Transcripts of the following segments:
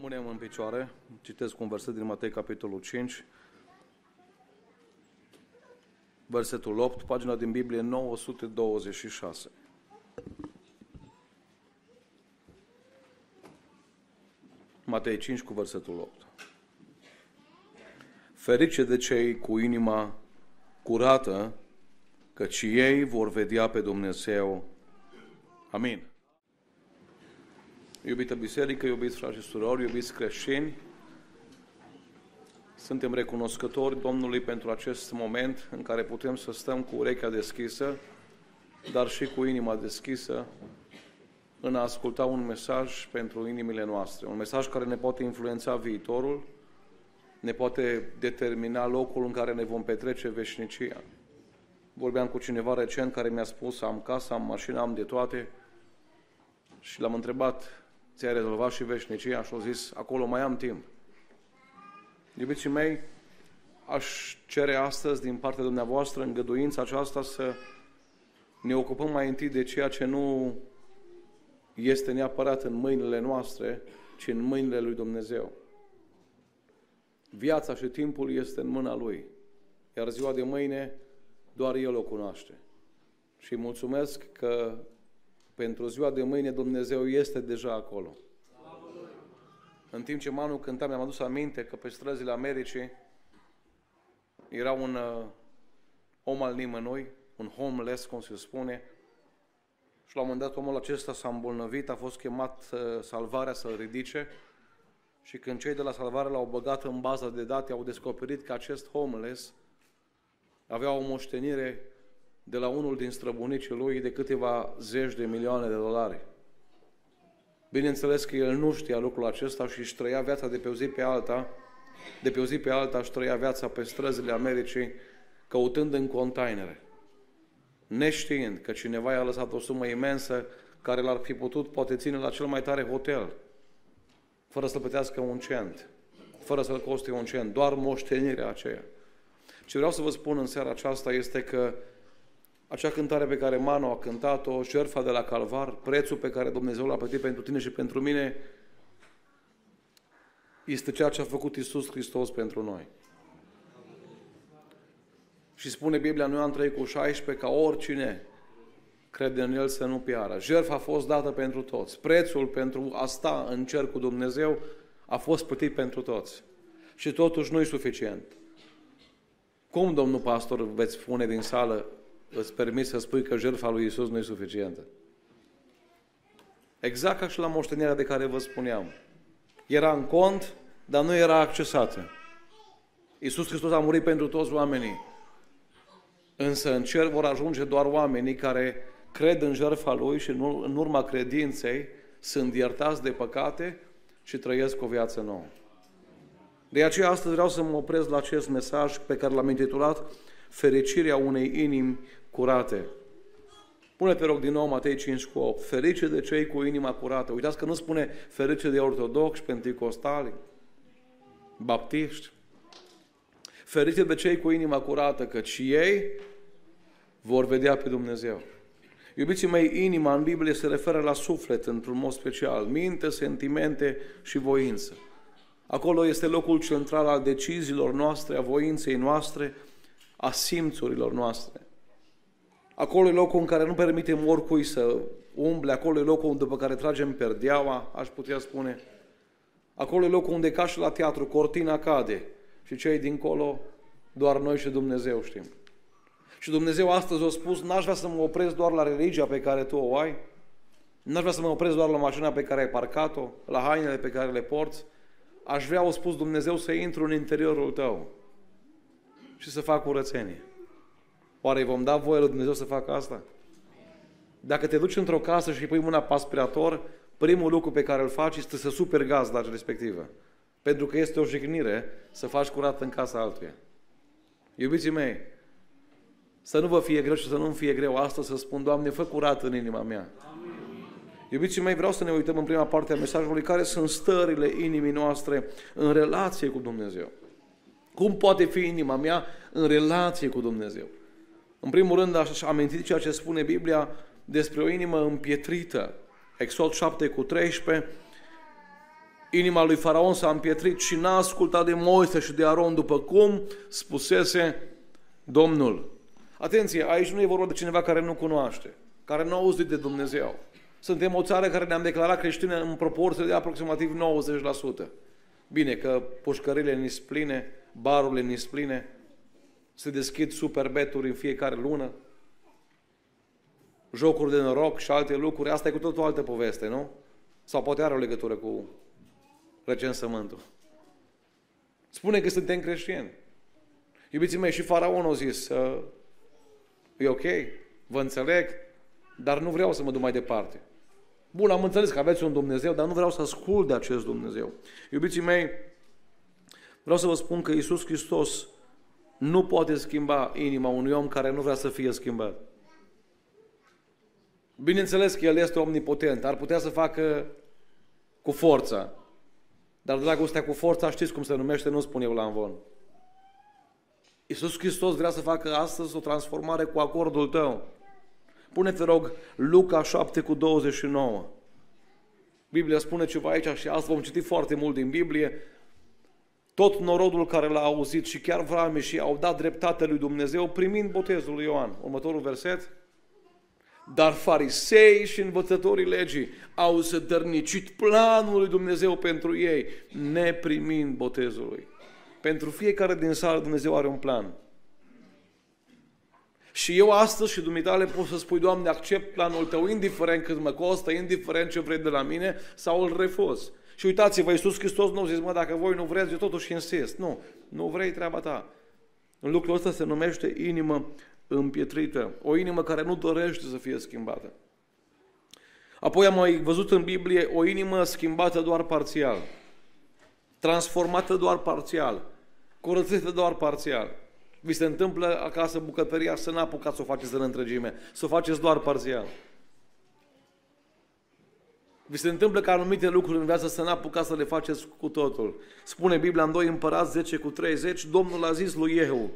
Rămânem în picioare. Citesc un verset din Matei, capitolul 5, versetul 8, pagina din Biblie 926. Matei 5 cu versetul 8. Ferice de cei cu inima curată, căci ei vor vedea pe Dumnezeu. Amin. Iubită biserică, iubiți frați și surori, iubiți creștini, suntem recunoscători Domnului pentru acest moment în care putem să stăm cu urechea deschisă, dar și cu inima deschisă în a asculta un mesaj pentru inimile noastre. Un mesaj care ne poate influența viitorul, ne poate determina locul în care ne vom petrece veșnicia. Vorbeam cu cineva recent care mi-a spus, am casă, am mașină, am de toate și l-am întrebat, ți-ai rezolvat și veșnicia? Și au zis, acolo mai am timp. Iubiții mei, aș cere astăzi din partea dumneavoastră îngăduința aceasta să ne ocupăm mai întâi de ceea ce nu este neapărat în mâinile noastre, ci în mâinile lui Dumnezeu. Viața și timpul este în mâna Lui, iar ziua de mâine doar El o cunoaște. Și mulțumesc că pentru ziua de mâine Dumnezeu este deja acolo. În timp ce Manu cânta, mi-am adus aminte că pe străzile Americii era un uh, om al nimănui, un homeless, cum se spune, și la un moment dat omul acesta s-a îmbolnăvit, a fost chemat uh, salvarea să-l ridice și când cei de la salvare l-au băgat în baza de date, au descoperit că acest homeless avea o moștenire de la unul din străbunicii lui de câteva zeci de milioane de dolari. Bineînțeles că el nu știa lucrul acesta și își trăia viața de pe o zi pe alta, de pe o zi pe alta își trăia viața pe străzile Americii, căutând în containere, neștiind că cineva i-a lăsat o sumă imensă care l-ar fi putut poate ține la cel mai tare hotel, fără să plătească un cent, fără să-l coste un cent, doar moștenirea aceea. Ce vreau să vă spun în seara aceasta este că acea cântare pe care Manu a cântat-o, jertfa de la Calvar, prețul pe care Dumnezeu l-a plătit pentru tine și pentru mine, este ceea ce a făcut Isus Hristos pentru noi. Și spune Biblia, noi am trăit cu 16 ca oricine crede în El să nu piară. Jertfa a fost dată pentru toți. Prețul pentru a sta în cer cu Dumnezeu a fost plătit pentru toți. Și totuși nu e suficient. Cum, domnul pastor, veți spune din sală, îți permis să spui că jertfa lui Isus nu e suficientă. Exact ca și la moștenirea de care vă spuneam. Era în cont, dar nu era accesată. Iisus Hristos a murit pentru toți oamenii. Însă în cer vor ajunge doar oamenii care cred în jertfa Lui și în urma credinței sunt iertați de păcate și trăiesc o viață nouă. De aceea astăzi vreau să mă opresc la acest mesaj pe care l-am intitulat Fericirea unei inimi curate. Pune-te rog din nou Matei 5 cu 8. Ferice de cei cu inima curată. Uitați că nu spune ferice de ortodoxi, pentecostali, baptiști. Ferice de cei cu inima curată, căci ei vor vedea pe Dumnezeu. Iubiții mei, inima în Biblie se referă la suflet într-un mod special, minte, sentimente și voință. Acolo este locul central al deciziilor noastre, a voinței noastre, a simțurilor noastre. Acolo e locul în care nu permitem oricui să umble, acolo e locul după care tragem perdeaua, aș putea spune. Acolo e locul unde, ca și la teatru, cortina cade și cei dincolo, doar noi și Dumnezeu știm. Și Dumnezeu astăzi a spus, n-aș vrea să mă opresc doar la religia pe care tu o ai, n-aș vrea să mă opresc doar la mașina pe care ai parcat-o, la hainele pe care le porți, aș vrea, a spus Dumnezeu, să intru în interiorul tău și să fac curățenie. Oare îi vom da voie lui Dumnezeu să facă asta? Dacă te duci într-o casă și îi pui mâna pe aspirator, primul lucru pe care îl faci este să super gazda respectivă. Pentru că este o jignire să faci curat în casa altuia. Iubiții mei, să nu vă fie greu și să nu-mi fie greu asta să spun, Doamne, fă curat în inima mea. Amin. Iubiții mei, vreau să ne uităm în prima parte a mesajului care sunt stările inimii noastre în relație cu Dumnezeu. Cum poate fi inima mea în relație cu Dumnezeu? În primul rând, aș aminti ceea ce spune Biblia despre o inimă împietrită. Exod 7 cu 13. Inima lui Faraon s-a împietrit și n-a ascultat de Moise și de Aron după cum spusese Domnul. Atenție, aici nu e vorba de cineva care nu cunoaște, care nu a auzit de Dumnezeu. Suntem o țară care ne-am declarat creștine în proporție de aproximativ 90%. Bine că pușcările ni pline, barurile ni pline, se deschid superbeturi în fiecare lună, jocuri de noroc și alte lucruri. Asta e cu totul o altă poveste, nu? Sau poate are o legătură cu recensământul. Spune că suntem creștini. Iubiții mei, și faraon a zis, e ok, vă înțeleg, dar nu vreau să mă duc mai departe. Bun, am înțeles că aveți un Dumnezeu, dar nu vreau să ascult de acest Dumnezeu. Iubiții mei, vreau să vă spun că Isus Hristos nu poate schimba inima unui om care nu vrea să fie schimbat. Bineînțeles că El este omnipotent, ar putea să facă cu forța. Dar dragostea cu forța, știți cum se numește, nu spun eu la învon. Iisus Hristos vrea să facă astăzi o transformare cu acordul tău. Pune-te, rog, Luca 7 cu 29. Biblia spune ceva aici și astăzi vom citi foarte mult din Biblie. Tot norodul care l-a auzit și chiar vrame și au dat dreptate lui Dumnezeu primind botezul lui Ioan. Următorul verset. Dar farisei și învățătorii legii au sădărnicit planul lui Dumnezeu pentru ei, neprimind botezul lui. Pentru fiecare din sală Dumnezeu are un plan. Și eu astăzi și dumitale pot să spui, Doamne, accept planul Tău, indiferent cât mă costă, indiferent ce vrei de la mine, sau îl refuz. Și uitați-vă, Iisus Hristos nu zis, mă, dacă voi nu vreți, eu totuși insist. Nu, nu vrei treaba ta. În lucrul ăsta se numește inimă împietrită, o inimă care nu dorește să fie schimbată. Apoi am mai văzut în Biblie o inimă schimbată doar parțial, transformată doar parțial, curățită doar parțial. Vi se întâmplă acasă bucătăria să n-apucați să o faceți în întregime, să o faceți doar parțial. Vi se întâmplă ca anumite lucruri în viață să n-apucați să le faceți cu totul. Spune Biblia în 2 Împărați 10 cu 30, Domnul a zis lui Jehu,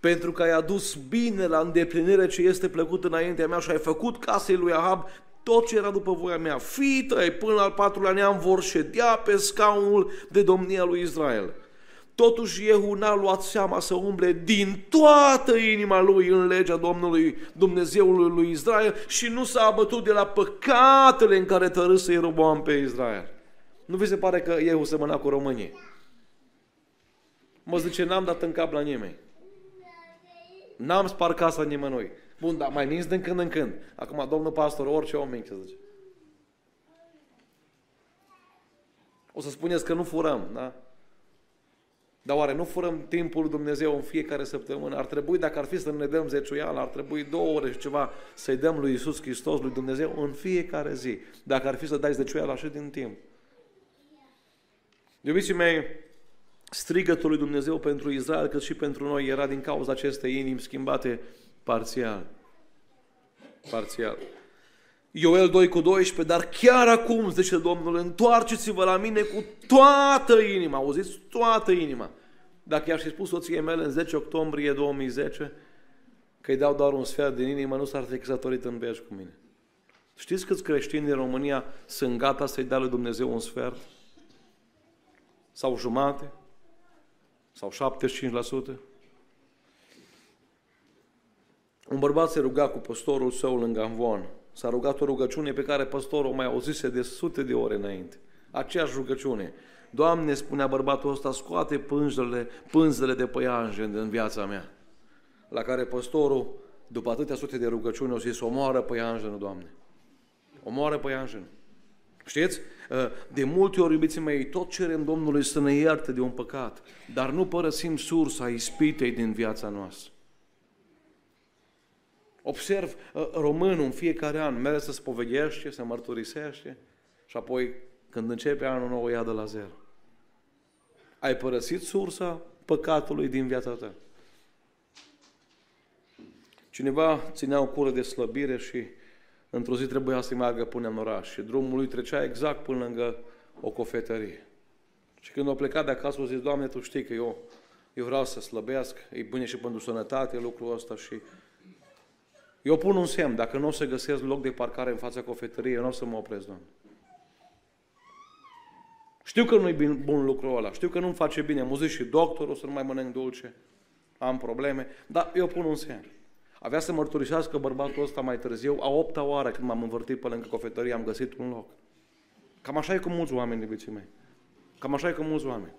pentru că ai adus bine la îndeplinire ce este plăcut înaintea mea și ai făcut casei lui Ahab tot ce era după voia mea. Fii tăi până al patrulea neam vor ședea pe scaunul de domnia lui Israel. Totuși Iehu n-a luat seama să umble din toată inima lui în legea Domnului Dumnezeului lui Israel și nu s-a abătut de la păcatele în care tărâse Ieroboam pe Israel. Nu vi se pare că Iehu semăna cu românii? Mă zice, n-am dat în cap la nimeni. N-am spart casa nimănui. Bun, dar mai minți din când în când. Acum, domnul pastor, orice om minți, zice. O să spuneți că nu furăm, da? Dar oare nu furăm timpul lui Dumnezeu în fiecare săptămână? Ar trebui, dacă ar fi să ne dăm zeciuială, ar trebui două ore și ceva să-i dăm lui Isus Hristos, lui Dumnezeu, în fiecare zi. Dacă ar fi să dai zeciuială așa din timp. Iubiții mei, strigătul lui Dumnezeu pentru Israel, cât și pentru noi, era din cauza acestei inimi schimbate parțial. Parțial. Ioel 2 cu 12, dar chiar acum, zice Domnul, întoarceți-vă la mine cu toată inima, auziți? Toată inima. Dacă i-aș fi spus soției mele în 10 octombrie 2010 că îi dau doar un sfert din inimă, nu s-ar fi căsătorit în bej cu mine. Știți câți creștini din România sunt gata să-i dea lui Dumnezeu un sfert? Sau jumate? Sau 75%? Un bărbat se ruga cu păstorul său lângă Amvon. S-a rugat o rugăciune pe care păstorul o mai auzise de sute de ore înainte. Aceeași rugăciune. Doamne, spunea bărbatul ăsta, scoate pânzele, pânzele de păianjen din viața mea. La care păstorul, după atâtea sute de rugăciuni, a zis, omoară păianjenul, Doamne. Omoară păianjenul. Știți? Ă, de multe ori, iubiții mei, tot cerem Domnului să ne ierte de un păcat, dar nu părăsim sursa ispitei din viața noastră. Observ uh, românul în fiecare an merge să spovediește, să mărturisește și apoi când începe anul nou o ia de la zero. Ai părăsit sursa păcatului din viața ta. Cineva ținea o cură de slăbire și într-o zi trebuia să meargă până în oraș și drumul lui trecea exact până lângă o cofetărie. Și când a plecat de acasă, a zis, Doamne, Tu știi că eu, eu vreau să slăbească, e bine și pentru sănătate lucrul ăsta și eu pun un semn, dacă nu o să găsesc loc de parcare în fața cofetăriei, eu nu o să mă opresc, Doamne. Știu că nu-i bun lucrul ăla, știu că nu-mi face bine. Am zis și doctorul să nu mai mănânc dulce, am probleme, dar eu pun un semn. Avea să mărturisească bărbatul ăsta mai târziu, a opta oară când m-am învârtit pe lângă cofetărie, am găsit un loc. Cam așa e cu mulți oameni, iubiții mei. Cam așa e cu mulți oameni.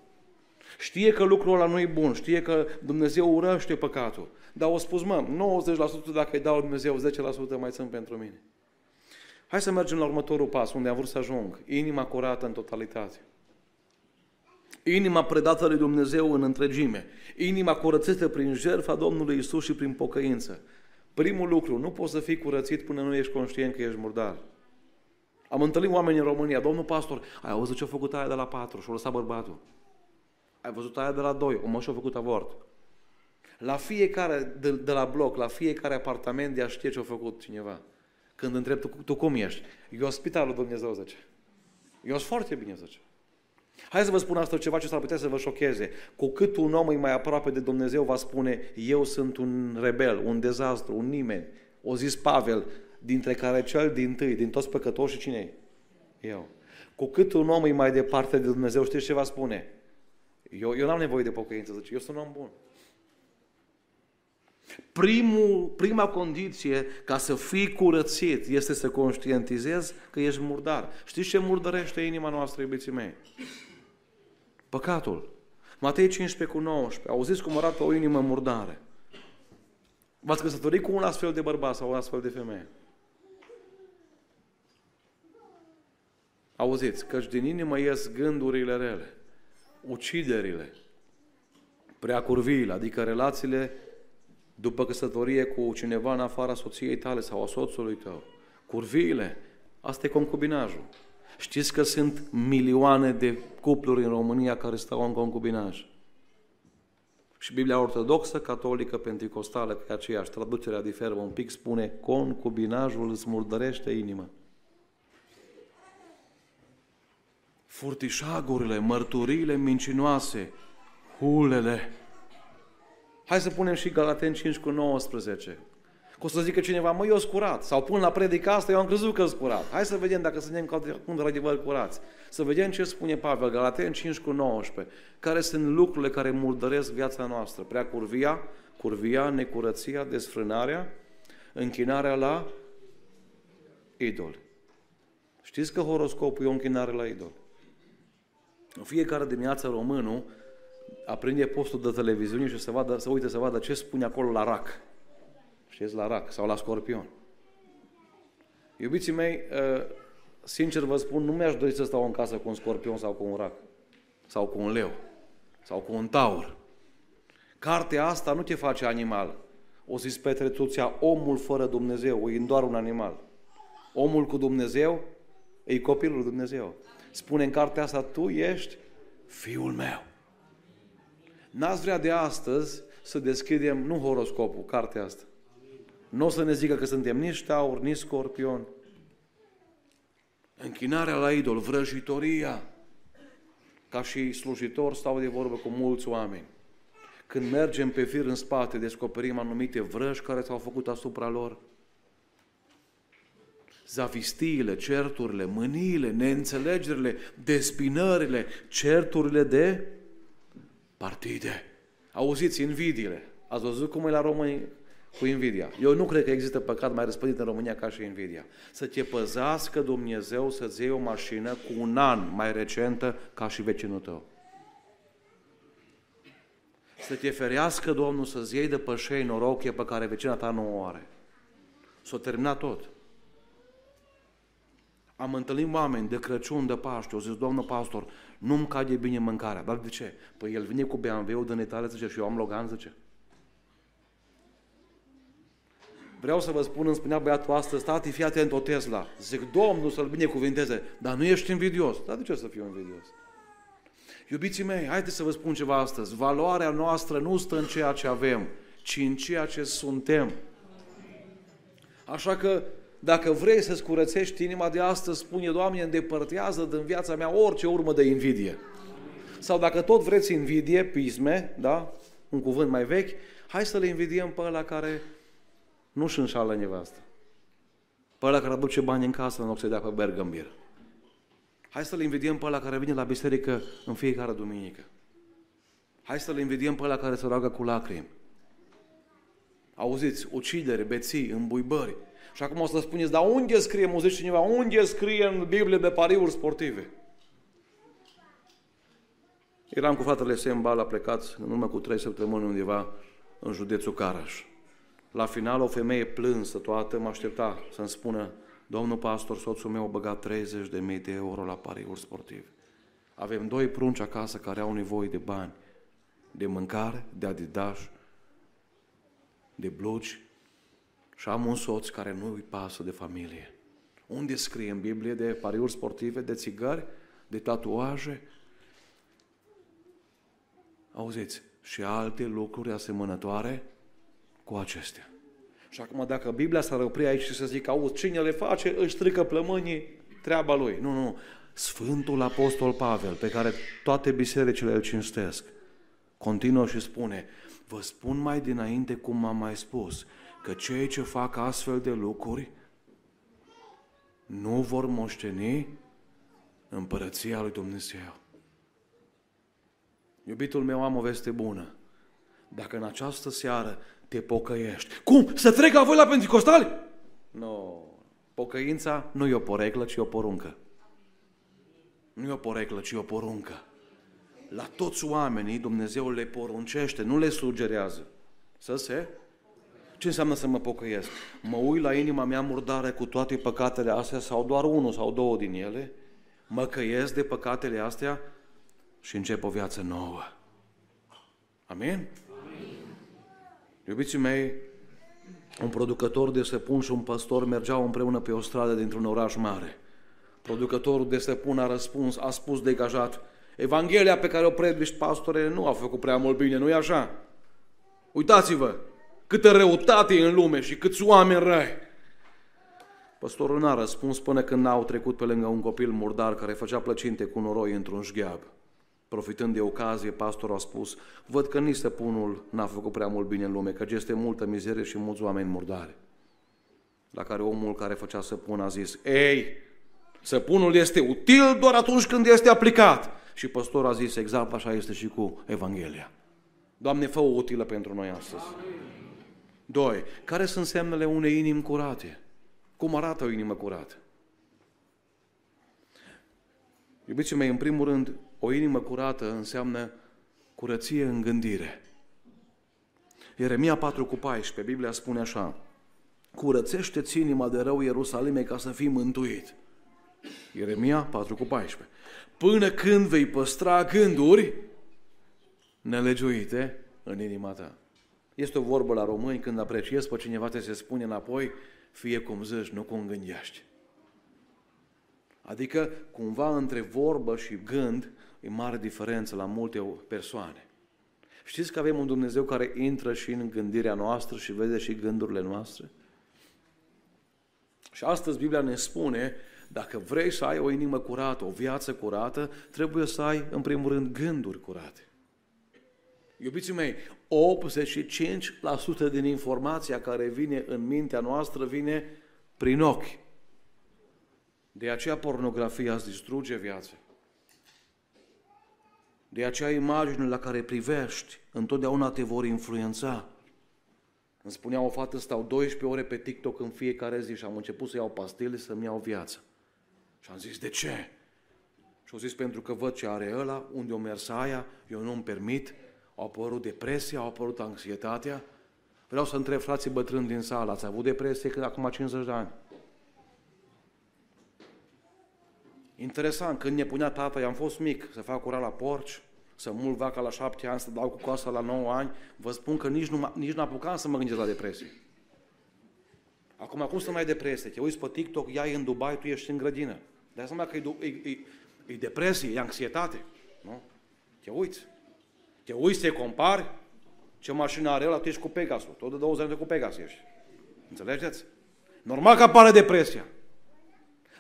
Știe că lucrul ăla nu e bun, știe că Dumnezeu urăște păcatul. Dar o spus, mă, 90% dacă îi dau Dumnezeu, 10% mai sunt pentru mine. Hai să mergem la următorul pas, unde am vrut să ajung. Inima curată în totalitate. Inima predată lui Dumnezeu în întregime. Inima curățită prin jertfa Domnului Isus și prin pocăință. Primul lucru, nu poți să fii curățit până nu ești conștient că ești murdar. Am întâlnit oameni în România, domnul pastor, ai auzit ce a făcut aia de la patru și a lăsat bărbatul. Ai văzut aia de la doi, o mă și-a făcut avort. La fiecare, de, de, la bloc, la fiecare apartament, ea știe ce a făcut cineva. Când întreb, tu, tu cum ești? Eu spitalul Dumnezeu, zice. Eu sunt foarte bine, zice. Hai să vă spun asta ceva ce s-ar putea să vă șocheze. Cu cât un om e mai aproape de Dumnezeu va spune, eu sunt un rebel, un dezastru, un nimeni. O zis Pavel, dintre care cel din tâi, din toți păcătoși, cine e? Eu. Cu cât un om e mai departe de Dumnezeu, știți ce va spune? Eu, eu n-am nevoie de pocăință, zice, eu sunt un om bun. Primul, prima condiție ca să fii curățit este să conștientizezi că ești murdar. Știți ce murdărește inima noastră, iubiții mei? Păcatul. Matei 15 cu 19. Auziți cum arată o inimă murdare. V-ați căsătorit cu un astfel de bărbat sau un astfel de femeie? Auziți, căci din inimă ies gândurile rele, uciderile, preacurviile, adică relațiile după căsătorie cu cineva în afara soției tale sau a soțului tău, curviile, asta e concubinajul. Știți că sunt milioane de cupluri în România care stau în concubinaj. Și Biblia ortodoxă, catolică, pentecostală, că e aceeași, traducerea diferă un pic, spune concubinajul îți murdărește inima. Furtișagurile, mărturiile mincinoase, hulele. Hai să punem și Galaten 5 cu 19. Că o să zică cineva, mă, eu curat. Sau pun la predica asta, eu am crezut că sunt curat. Hai să vedem dacă suntem cu adevăr curați. Să vedem ce spune Pavel, Galaten 5 cu 19. Care sunt lucrurile care murdăresc viața noastră. Prea curvia, curvia, necurăția, desfrânarea, închinarea la idol. Știți că horoscopul e o închinare la idol. În fiecare dimineață românul aprinde postul de televiziune și să, vadă, să uite să vadă ce spune acolo la rac. Știți, la rac sau la scorpion. Iubiții mei, ă, sincer vă spun, nu mi-aș dori să stau în casă cu un scorpion sau cu un rac. Sau cu un leu. Sau cu un taur. Cartea asta nu te face animal. O zis Petre Tuția, omul fără Dumnezeu e doar un animal. Omul cu Dumnezeu e copilul lui Dumnezeu. Spune în cartea asta, tu ești fiul meu. N-ați vrea de astăzi să deschidem, nu horoscopul, cartea asta. Nu o să ne zică că suntem nici taur, nici scorpion. Închinarea la idol, vrăjitoria. Ca și slujitor stau de vorbă cu mulți oameni. Când mergem pe fir în spate, descoperim anumite vrăji care s-au făcut asupra lor. Zavistiile, certurile, mâniile, neînțelegerile, despinările, certurile de partide. Auziți, invidiile. Ați văzut cum e la români cu invidia. Eu nu cred că există păcat mai răspândit în România ca și invidia. Să te păzească Dumnezeu să-ți iei o mașină cu un an mai recentă ca și vecinul tău. Să te ferească Domnul să-ți iei de pășei norochie pe care vecina ta nu o are. S-a terminat tot. Am întâlnit oameni de Crăciun, de Paște, au zis, domnul pastor, nu-mi cade bine mâncarea. Dar de ce? Păi el vine cu BMW-ul din Italia, zice, și eu am Logan, zice. Vreau să vă spun, îmi spunea băiatul astăzi, tati, fii atent o Tesla. Zic, Domnul să-l binecuvinteze, dar nu ești invidios. Dar de ce să fiu invidios? Iubiții mei, haideți să vă spun ceva astăzi. Valoarea noastră nu stă în ceea ce avem, ci în ceea ce suntem. Așa că dacă vrei să-ți curățești inima de astăzi, spune, Doamne, îndepărtează din viața mea orice urmă de invidie. Sau dacă tot vreți invidie, pisme, da? Un cuvânt mai vechi, hai să le invidiem pe ăla care nu-și înșală nevastă. Pe ăla care aduce bani în casă în loc să dea pe bergambir. Hai să-l invidiem pe ăla care vine la biserică în fiecare duminică. Hai să-l invidiem pe ăla care se roagă cu lacrimi. Auziți, ucidere, beții, îmbuibări. Și acum o să spuneți, dar unde scrie, mă zice cineva, unde scrie în Biblie de pariuri sportive? Eram cu fratele Semba, a plecat în urmă cu trei săptămâni undeva în județul Caraș. La final, o femeie plânsă toată mă aștepta să-mi spună Domnul pastor, soțul meu a băgat 30.000 de euro la pariuri sportive. Avem doi prunci acasă care au nevoie de bani, de mâncare, de adidas, de blugi și am un soț care nu îi pasă de familie. Unde scrie în Biblie de pariuri sportive, de țigări, de tatuaje? Auziți, și alte lucruri asemănătoare cu acestea. Și acum dacă Biblia s-ar opri aici și să zică, auzi, cine le face, își strică plămânii, treaba lui. Nu, nu. Sfântul Apostol Pavel, pe care toate bisericile îl cinstesc, continuă și spune, vă spun mai dinainte cum am mai spus, că cei ce fac astfel de lucruri nu vor moșteni împărăția lui Dumnezeu. Iubitul meu, am o veste bună. Dacă în această seară te pocăiești. Cum? Să trec la voi la Pentecostali? Nu. No. Pocăința nu e o poreclă, ci o poruncă. Nu e o poreclă, ci o poruncă. La toți oamenii Dumnezeu le poruncește, nu le sugerează. Să se ce înseamnă să mă pocăiesc? Mă uit la inima mea murdară cu toate păcatele astea sau doar unul sau două din ele, mă căiesc de păcatele astea și încep o viață nouă. Amin? Iubiții mei, un producător de săpun și un păstor mergeau împreună pe o stradă dintr-un oraș mare. Producătorul de săpun a răspuns, a spus degajat, Evanghelia pe care o predici, pastore, nu a făcut prea mult bine, nu-i așa? Uitați-vă, câtă răutate e în lume și câți oameni răi. Păstorul n-a răspuns până când n-au trecut pe lângă un copil murdar care făcea plăcinte cu noroi într-un șgheab. Profitând de ocazie, pastorul a spus, văd că nici stăpunul n-a făcut prea mult bine în lume, că este multă mizerie și mulți oameni murdare. La care omul care făcea săpun a zis, ei, săpunul este util doar atunci când este aplicat. Și pastorul a zis, exact așa este și cu Evanghelia. Doamne, fă-o utilă pentru noi astăzi. Doi, care sunt semnele unei inimi curate? Cum arată o inimă curată? Iubiții mei, în primul rând, o inimă curată înseamnă curăție în gândire. Ieremia 4 cu 14, Biblia spune așa, curățește-ți inima de rău Ierusalime ca să fii mântuit. Ieremia 4 cu 14. Până când vei păstra gânduri nelegiuite în inima ta. Este o vorbă la români când apreciezi pe cineva te se spune înapoi, fie cum zici, nu cum gândești. Adică, cumva, între vorbă și gând, e mare diferență la multe persoane. Știți că avem un Dumnezeu care intră și în gândirea noastră și vede și gândurile noastre? Și astăzi Biblia ne spune, dacă vrei să ai o inimă curată, o viață curată, trebuie să ai, în primul rând, gânduri curate. Iubiții mei, 85% din informația care vine în mintea noastră vine prin ochi. De aceea pornografia îți distruge viața. De aceea imaginile la care privești întotdeauna te vor influența. Îmi spunea o fată, stau 12 ore pe TikTok în fiecare zi și am început să iau pastile să-mi iau viață. Și am zis, de ce? Și au zis, pentru că văd ce are ăla, unde o mers aia, eu nu-mi permit, au apărut depresia, au apărut anxietatea. Vreau să întreb frații bătrâni din sală, ați avut depresie când acum 50 de ani? Interesant, când ne punea tata, i-am fost mic, să fac curat la porci, să mult vaca la șapte ani, să dau cu coasa la 9 ani, vă spun că nici nu, nici nu apucam să mă gândesc la depresie. Acum, cum să mai ai depresie? Te uiți pe TikTok, ea e în Dubai, tu ești în grădină. De seama că e, e, e, e depresie, e anxietate. Nu? Te uiți. Te uiți, te compari, ce mașină are ăla, tu ești cu Pegasus. Tot de 20 de cu Pegasus ești. Înțelegeți? Normal că apare depresia.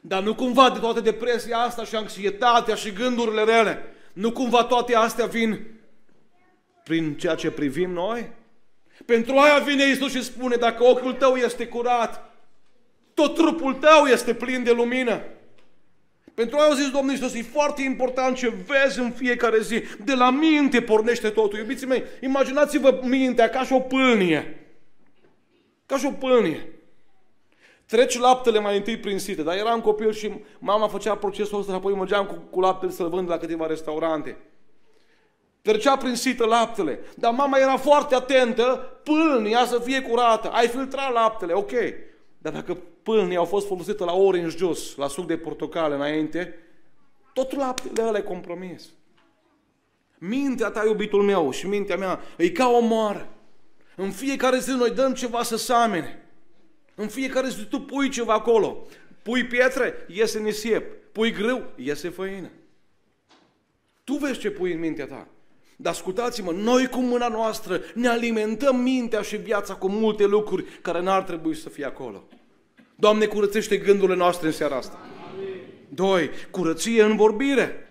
Dar nu cumva de toată depresia asta și anxietatea și gândurile rele, nu cumva toate astea vin prin ceea ce privim noi? Pentru aia vine Isus și spune, dacă ochiul tău este curat, tot trupul tău este plin de lumină. Pentru aia a zis Domnul Iisus, e foarte important ce vezi în fiecare zi. De la minte pornește totul. Iubiții mei, imaginați-vă mintea ca și o pâlnie. Ca și o pâlnie. Treci laptele mai întâi prin site, dar eram copil și mama făcea procesul ăsta, apoi mergeam cu, cu laptele să-l vând la câteva restaurante. Trecea prin sită laptele, dar mama era foarte atentă, pâlnia să fie curată, ai filtrat laptele, ok. Dar dacă pâlnia au fost folosite la orange juice, la suc de portocale înainte, tot laptele ăla e compromis. Mintea ta, iubitul meu, și mintea mea, e ca o moară. În fiecare zi noi dăm ceva să samene. În fiecare zi tu pui ceva acolo. Pui pietre, iese nisiep. Pui grâu, iese făină. Tu vezi ce pui în mintea ta. Dar ascultați-mă, noi cu mâna noastră ne alimentăm mintea și viața cu multe lucruri care n-ar trebui să fie acolo. Doamne, curățește gândurile noastre în seara asta. Amin. Doi, curăție în vorbire.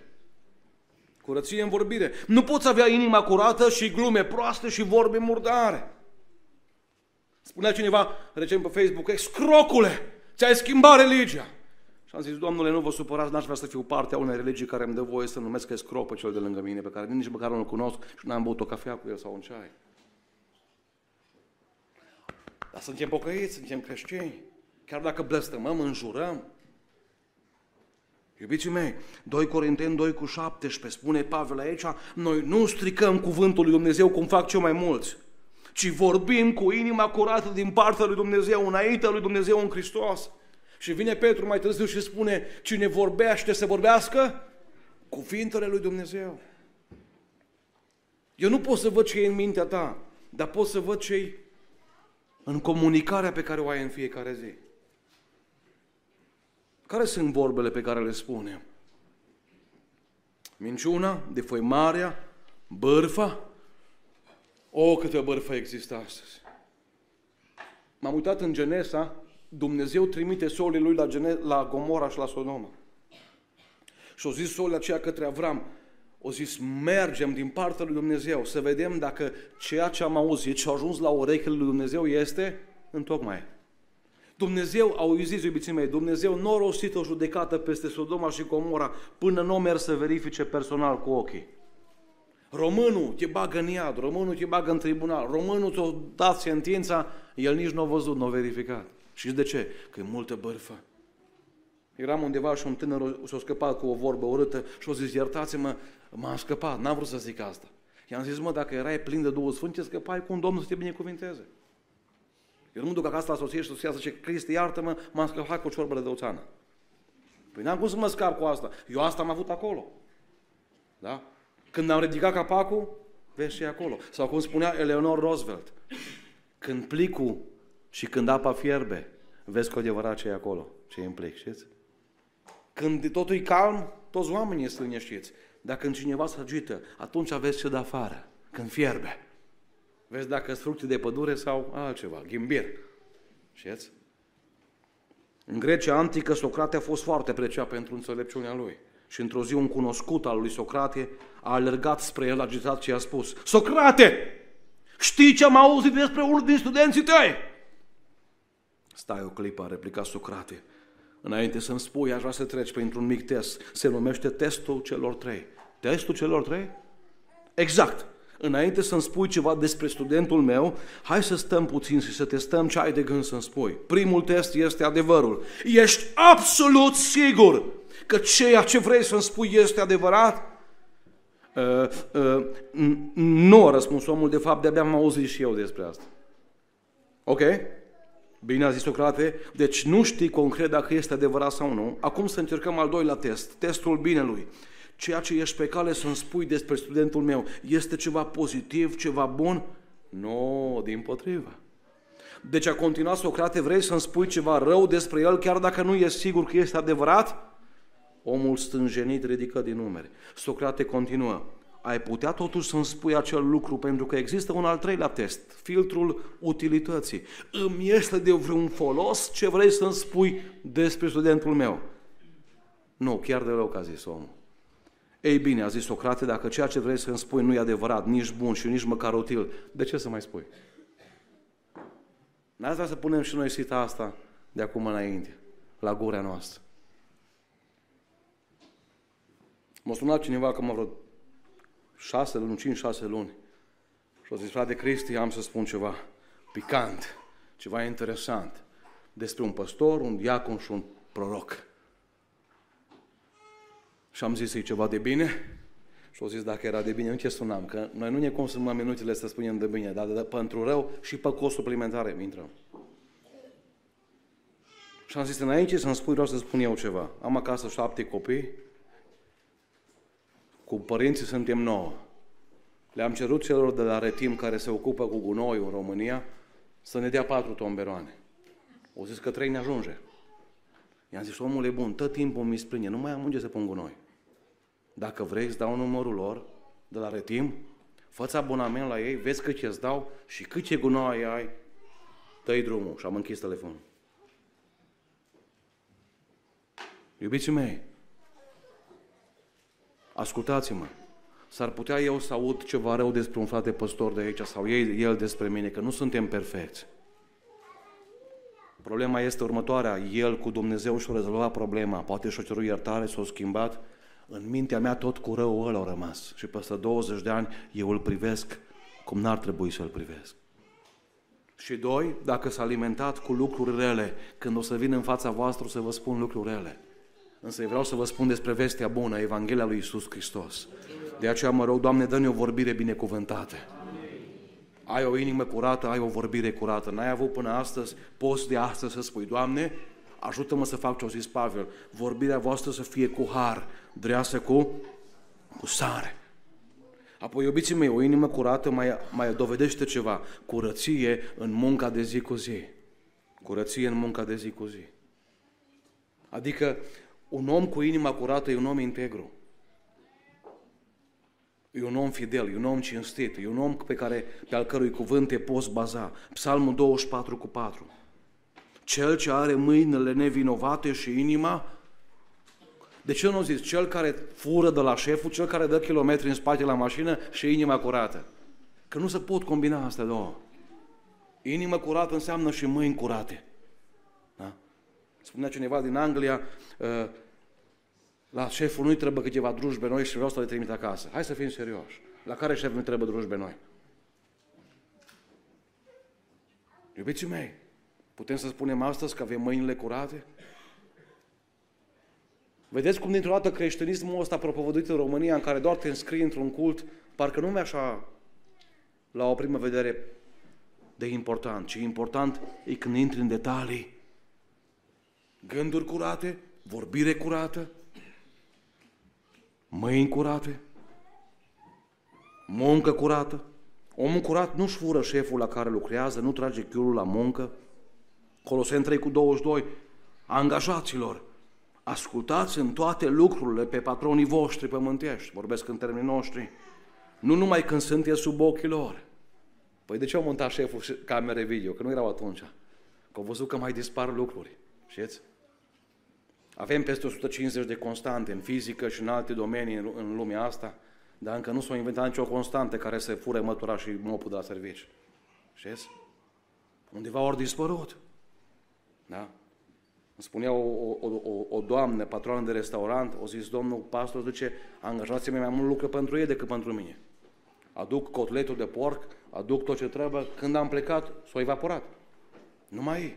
Curăție în vorbire. Nu poți avea inima curată și glume proaste și vorbe murdare. Spunea cineva recent pe Facebook, scrocule, ți-ai schimbat religia. Și am zis, Domnule, nu vă supărați, n-aș vrea să fiu parte a unei religii care îmi dă voie să numesc escroc pe cel de lângă mine, pe care nici măcar nu-l cunosc și n-am băut o cafea cu el sau un ceai. Dar suntem pocăiți, suntem creștini. Chiar dacă blăstămăm, înjurăm. Iubiții mei, 2 Corinteni 2 cu 17 spune Pavel aici, noi nu stricăm cuvântul lui Dumnezeu cum fac cei mai mulți, ci vorbim cu inima curată din partea lui Dumnezeu, înaintea lui Dumnezeu în Hristos. Și vine Petru mai târziu și spune, cine vorbește să vorbească cuvintele lui Dumnezeu. Eu nu pot să văd ce e în mintea ta, dar pot să văd ce e în comunicarea pe care o ai în fiecare zi. Care sunt vorbele pe care le spunem? Minciuna, defăimarea, bărfa. O, câtă bărfă există astăzi. M-am uitat în Genesa, Dumnezeu trimite solii lui la, Gene- la Gomora și la Sodoma. Și au zis solii aceea către Avram, o zis, mergem din partea lui Dumnezeu să vedem dacă ceea ce am auzit și a ajuns la urechile lui Dumnezeu este în tocmai. Dumnezeu, au zis iubiții mei, Dumnezeu nu a rostit o judecată peste Sodoma și Gomora până nu merg să verifice personal cu ochii. Românul te bagă în iad, românul te bagă în tribunal, românul ți-a dat sentința, el nici nu a văzut, nu a verificat. Și de ce? Că e multă bărfă. Eram undeva și un tânăr s-a scăpat cu o vorbă urâtă și a zis, iertați-mă, m-am scăpat, n-am vrut să zic asta. I-am zis, mă, dacă erai plin de Duhul Sfânt, scăpai cu un Domn să te binecuvinteze. Eu nu mă duc acasă la soție și soția să zice, Cristi, iartă-mă, m-am scăpat cu o ciorbă de dăuțană. Păi n-am cum să mă scap cu asta. Eu asta am avut acolo. Da? Când am ridicat capacul, vezi ce acolo. Sau cum spunea Eleanor Roosevelt, când plicul și când apa fierbe, vezi cu adevărat ce e acolo, ce e în plic, știți? Când totul e calm, toți oamenii sunt liniștiți. Dar când cineva se agită, atunci aveți ce de afară, când fierbe. Vezi dacă sunt fructe de pădure sau altceva, ghimbir. Știți? În Grecia antică, Socrate a fost foarte apreciat pentru înțelepciunea lui. Și într-o zi un cunoscut al lui Socrate a alergat spre el agitat și a spus Socrate, știi ce am auzit despre unul din studenții tăi? Stai o clipă, a replicat Socrate. Înainte să-mi spui, aș vrea să treci printr-un mic test. Se numește testul celor trei. Testul celor trei? Exact. Înainte să-mi spui ceva despre studentul meu, hai să stăm puțin și să testăm ce ai de gând să-mi spui. Primul test este adevărul. Ești absolut sigur că ceea ce vrei să-mi spui este adevărat? Uh, uh, nu a răspuns omul, de fapt de-abia am auzit și eu despre asta. Ok? Bine a zis Socrate, deci nu știi concret dacă este adevărat sau nu. Acum să încercăm al doilea test, testul binelui. Ceea ce ești pe cale să-mi spui despre studentul meu este ceva pozitiv, ceva bun? Nu, din potrivă. Deci a continuat Socrate, vrei să-mi spui ceva rău despre el, chiar dacă nu e sigur că este adevărat? Omul stânjenit ridică din numere. Socrate continuă. Ai putea totuși să-mi spui acel lucru, pentru că există un al treilea test, filtrul utilității. Îmi este de vreun folos ce vrei să-mi spui despre studentul meu? Nu, chiar deloc, a zis omul. Ei bine, a zis Socrate, dacă ceea ce vrei să-mi spui nu e adevărat, nici bun și nici măcar util, de ce să mai spui? N-ați vrea să punem și noi sita asta de acum înainte, la gura noastră. M-a sunat cineva că mă vreo șase luni, cinci, șase luni. Și a zis, frate Cristi, am să spun ceva picant, ceva interesant despre un păstor, un diacon și un proroc. Și am zis, e ceva de bine? Și au zis, dacă era de bine, nu ce sunam, că noi nu ne consumăm minutele să spunem de bine, dar de, de, pentru rău și pe cost suplimentare intrăm. Și am zis, înainte să-mi spui, vreau să spun eu ceva. Am acasă șapte copii, cu părinții suntem nouă. Le-am cerut celor de la Retim care se ocupă cu gunoi în România să ne dea patru tomberoane. O zis că trei ne ajunge. I-am zis, omul e bun, tot timpul mi spline, nu mai am unde să pun gunoi. Dacă vrei, îți dau numărul lor de la Retim, fă abonament la ei, vezi cât ce-ți dau și cât ce gunoi ai, dă drumul. Și am închis telefonul. Iubiții mei, ascultați-mă, s-ar putea eu să aud ceva rău despre un frate păstor de aici sau ei, el despre mine, că nu suntem perfecți. Problema este următoarea, el cu Dumnezeu și-a rezolvat problema, poate și-a cerut iertare, s-a schimbat, în mintea mea tot cu rău ăla a rămas și peste 20 de ani eu îl privesc cum n-ar trebui să-l privesc. Și doi, dacă s-a alimentat cu lucruri rele, când o să vin în fața voastră să vă spun lucruri rele. Însă eu vreau să vă spun despre vestea bună, Evanghelia lui Isus Hristos. De aceea mă rog, Doamne, dă-ne o vorbire binecuvântată. Ai o inimă curată, ai o vorbire curată. N-ai avut până astăzi, poți de astăzi să spui, Doamne, ajută-mă să fac ce-o zis Pavel, vorbirea voastră să fie cu har, dreasă cu, cu sare. Apoi, iubiții mei, o inimă curată mai, mai dovedește ceva, curăție în munca de zi cu zi. Curăție în munca de zi cu zi. Adică un om cu inima curată e un om integru. E un om fidel, e un om cinstit, e un om pe, care, pe al cărui cuvânt te poți baza. Psalmul 24 cu 4. Cel ce are mâinile nevinovate și inima, de ce nu zis? Cel care fură de la șeful, cel care dă kilometri în spate la mașină și inima curată. Că nu se pot combina astea două. Inima curată înseamnă și mâini curate. Da? Spunea cineva din Anglia, uh, la șeful nu-i trebuie câteva drujbe noi și vreau să le trimit acasă. Hai să fim serioși. La care șef nu trebuie drujbe noi? Iubiții mei, putem să spunem astăzi că avem mâinile curate? Vedeți cum dintr-o dată creștinismul ăsta propovăduit în România, în care doar te înscrii într-un cult, parcă nu mi așa la o primă vedere de important, ci important e când intri în detalii. Gânduri curate, vorbire curată, mâini curate, muncă curată. Omul curat nu-și fură șeful la care lucrează, nu trage chiulul la muncă. Coloseni 3 cu 22, angajaților, ascultați în toate lucrurile pe patronii voștri pământești, vorbesc în termenii noștri, nu numai când sunteți sub ochii lor. Păi de ce au montat șeful camere video? Că nu erau atunci. Că au văzut că mai dispar lucruri. Știți? Avem peste 150 de constante în fizică și în alte domenii în lumea asta, dar încă nu s-a inventat nicio constantă care să fure mătura și mopul de la servici. Știți? Undeva ori dispărut. Da? Îmi spunea o, o, o, o doamnă, patroană de restaurant, o zis, domnul pastor, zice, angajații mei mai mult lucră pentru ei decât pentru mine. Aduc cotletul de porc, aduc tot ce trebuie. Când am plecat, s-a evaporat. Nu mai e.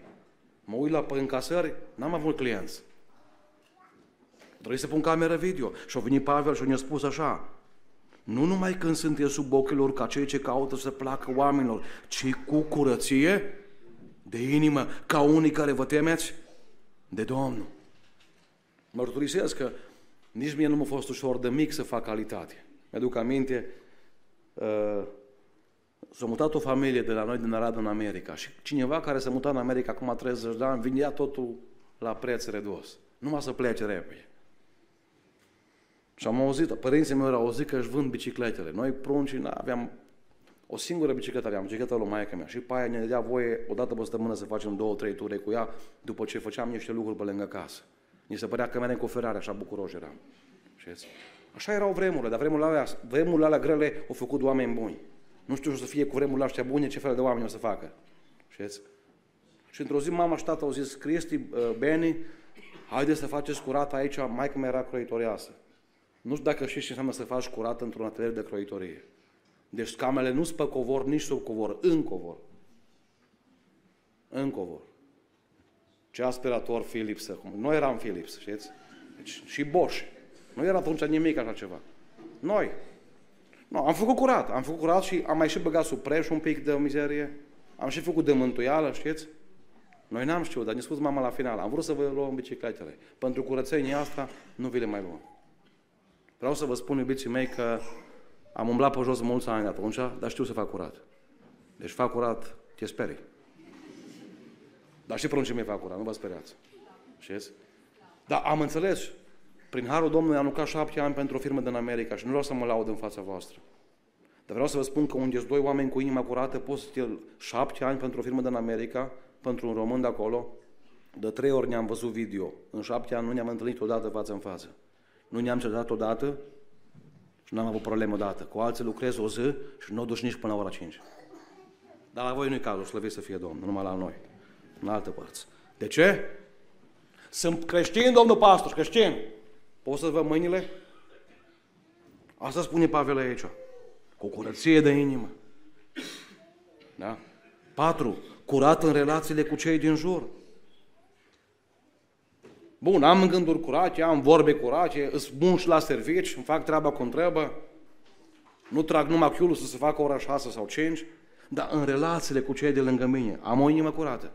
Mă uit la încasări, n-am avut clienți. Trebuie să pun cameră video. Și a venit Pavel și ne-a spus așa, nu numai când sunteți sub ochii lor ca cei ce caută să placă oamenilor, ci cu curăție de inimă, ca unii care vă temeți de Domnul. Mărturisesc că nici mie nu m-a fost ușor de mic să fac calitate. Mi-aduc aminte, uh, s-a mutat o familie de la noi din Arad în America și cineva care s-a mutat în America acum 30 de ani, vinea totul la preț redus. Numai să plece repede. Și am auzit, părinții mei au auzit că își vând bicicletele. Noi, pruncii, aveam o singură bicicletă aveam, bicicleta lui maică mea. Și pe aia ne dea voie o dată pe săptămână să facem două, trei ture cu ea, după ce făceam niște lucruri pe lângă casă. Ni se părea că merem cu Ferrari, așa bucuroși eram. Știți? Așa erau vremurile, dar vremurile alea, vremurile alea grele au făcut oameni buni. Nu știu să fie cu vremurile astea bune, ce fel de oameni o să facă. Știți? Și într-o zi mama și tata au zis, Cristi, uh, Beni, haideți să faceți curat aici, maică mea era croitoreasă. Nu știu dacă știți ce înseamnă să faci curat într-un atelier de croitorie. Deci camele nu sunt pe covor, nici sub covor, în covor. În covor. Ce aspirator Philips acum. Noi eram Philips, știți? Deci, și Bosch. Nu era atunci nimic așa ceva. Noi. No, am făcut curat. Am făcut curat și am mai și băgat sub preș un pic de mizerie. Am și făcut de mântuială, știți? Noi n-am știut, dar ne spus mama la final. Am vrut să vă luăm bicicletele. Pentru curățenia asta nu vi le mai luăm. Vreau să vă spun, iubiții mei, că am umblat pe jos mulți ani atunci, dar știu să fac curat. Deci fac curat, te sperii. Dar și pruncii mei fac curat, nu vă speriați. Știți? Dar am înțeles. Prin Harul Domnului am lucrat șapte ani pentru o firmă din America și nu vreau să mă laud în fața voastră. Dar vreau să vă spun că unde doi oameni cu inima curată, poți să te șapte ani pentru o firmă din America, pentru un român de acolo, de trei ori ne-am văzut video. În șapte ani nu ne-am întâlnit odată față în față. Nu ne-am certat odată și nu am avut problemă odată. Cu alții lucrez o zi și nu o duci nici până la ora 5. Dar la voi nu-i cazul, slăviți să fie Domnul, numai la noi, în alte părți. De ce? Sunt creștin, domnul pastor, creștin. Poți să vă mâinile? Asta spune Pavel aici. Cu curăție de inimă. Da? Patru, curat în relațiile cu cei din jur. Bun, am gânduri curate, am vorbe curate, îs bun și la servici, îmi fac treaba cum trebuie, nu trag numai chiulul să se facă ora 6 sau 5, dar în relațiile cu cei de lângă mine am o inimă curată.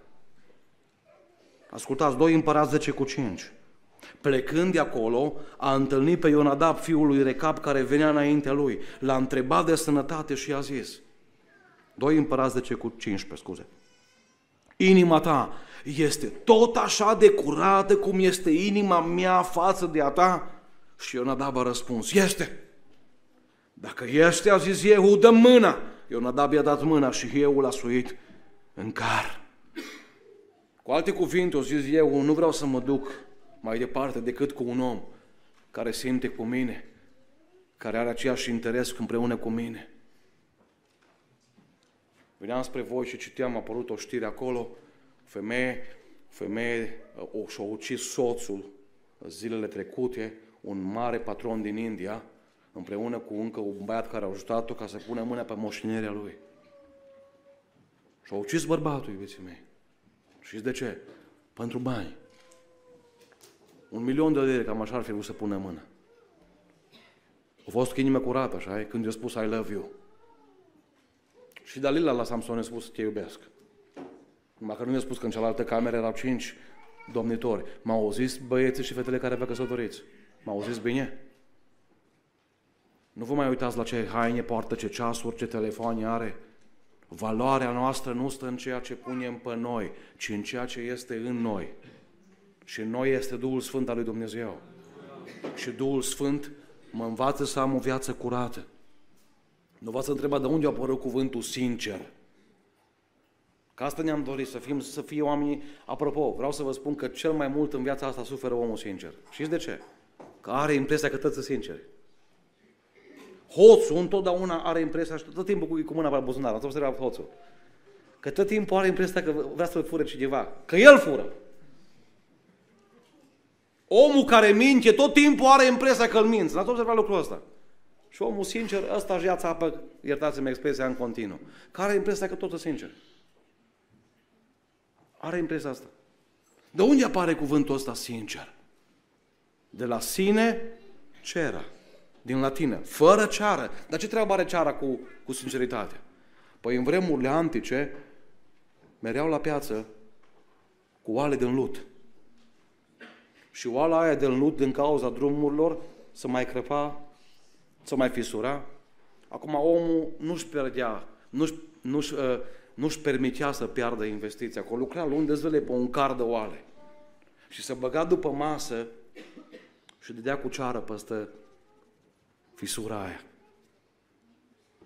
Ascultați, doi împărați 10 cu 5. Plecând de acolo, a întâlnit pe Ionadab, fiul lui Recap, care venea înaintea lui. L-a întrebat de sănătate și i-a zis, doi împărați 10 cu 15, scuze. Inima ta este tot așa de curată cum este inima mea față de a ta? Și Ionadab a răspuns, este. Dacă este, a zis eu, dă mâna. Ionadab i-a dat mâna și eu l-a suit în car. Cu alte cuvinte, o zis eu, nu vreau să mă duc mai departe decât cu un om care simte cu mine, care are aceeași interes împreună cu mine. Veneam spre voi și citeam, a apărut o știre acolo, femeie, femeie o, și-a ucis soțul zilele trecute, un mare patron din India, împreună cu încă un băiat care a ajutat-o ca să pună mâna pe moștenirea lui. Și-a ucis bărbatul, iubiții mei. Și de ce? Pentru bani. Un milion de lire, cam așa ar fi vrut să pună mână. A fost cu inimă curată, așa, când i-a spus I love you. Și Dalila la Samson a spus, te iubesc. Numai că nu mi-a spus că în cealaltă cameră erau cinci domnitori. M-au auzit băieții și fetele care avea căsătoriți. M-au auzit bine? Nu vă mai uitați la ce haine poartă, ce ceasuri, ce telefoane are. Valoarea noastră nu stă în ceea ce punem pe noi, ci în ceea ce este în noi. Și în noi este Duhul Sfânt al lui Dumnezeu. Și Duhul Sfânt mă învață să am o viață curată. Nu v-ați întrebat de unde a apărut cuvântul sincer. Că asta ne-am dorit, să, fim, să fie oamenii... Apropo, vreau să vă spun că cel mai mult în viața asta suferă omul sincer. Știți de ce? Că are impresia că toți sunt sinceri. Hoțul întotdeauna are impresia, și tot timpul cu, cu mâna pe buzunar, ați observat hoțul. Că tot timpul are impresia că vrea să fure cineva. Că el fură. Omul care minte, tot timpul are impresia că îl minți. N-ați observat lucrul ăsta? Și omul sincer, ăsta își ia țapă, iertați-mi expresia, în continuu. Care are impresia că tot e sincer. Are impresia asta. De unde apare cuvântul ăsta sincer? De la sine cera. Din latină. Fără ceară. Dar ce treabă are ceara cu, cu sinceritate? Păi în vremurile antice mereau la piață cu oale din lut. Și oala aia din lut, din cauza drumurilor, să mai crăpa, să mai fisura. Acum omul nu-și pierdea, nu-și, nu-și, uh, nu-și permitea să piardă investiția. Acolo lucra luni de zile pe un car de oale. Și să băga după masă și dădea cu ceară peste fisura aia.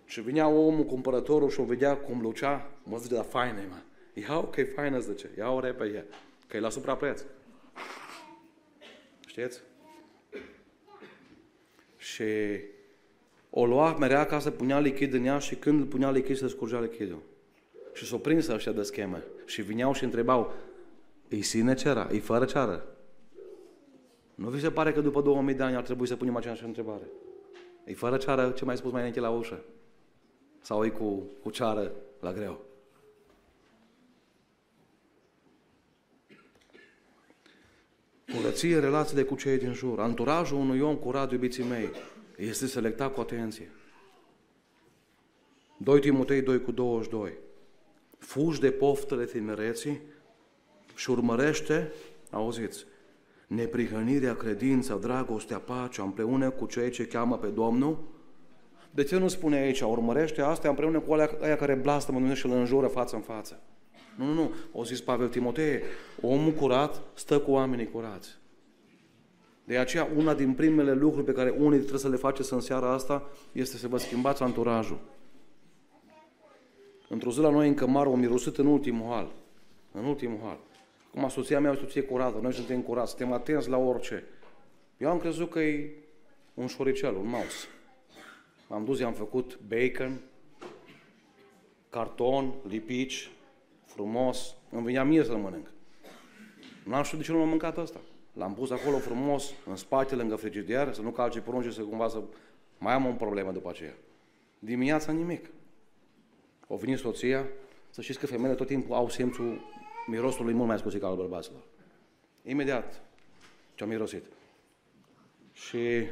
Și vinea omul, cumpărătorul, și o vedea cum lucea, mă zice, da, faină mă. Iau că e faină, zice, iau repede, că e la suprapreț. Știți? Și o lua, merea acasă, punea lichid în ea și când îl punea lichid, se scurgea lichidul. Și s-o prins ăștia de schemă. Și vineau și întrebau, îi sine cera, îi fără ceară. Nu vi se pare că după 2000 de ani ar trebui să punem aceeași întrebare? E fără ceară ce mai spus mai înainte la ușă? Sau e cu, cu ceară la greu? Curăție relațiile cu cei din jur. Anturajul unui om curat, iubiții mei, este selectat cu atenție. 2 Timotei 2 cu 22. Fugi de poftele tinereții și urmărește, auziți, neprihănirea, credința, dragostea, pacea, împreună cu cei ce cheamă pe Domnul. De ce nu spune aici, urmărește asta împreună cu aia care blastămă Dumnezeu și îl înjură față în față? Nu, nu, nu. O zis Pavel Timotei, omul curat stă cu oamenii curați. De aceea, una din primele lucruri pe care unii trebuie să le faceți în seara asta este să vă schimbați anturajul. Într-o zi la noi în cămară, o mirosit în ultimul hal. În ultimul hal. Acum soția mea o soție curată, noi suntem curați, suntem atenți la orice. Eu am crezut că e un șoricel, un mouse. M-am dus, i-am făcut bacon, carton, lipici, frumos. Îmi venea mie să-l mănânc. N-am știut de ce nu m-am mâncat ăsta. L-am pus acolo frumos, în spate, lângă frigider, să nu calce porunci să cumva să mai am o problemă după aceea. Dimineața nimic. O venit soția, să știți că femeile tot timpul au simțul mirosului mult mai scusit ca al bărbaților. Imediat ce am mirosit. Și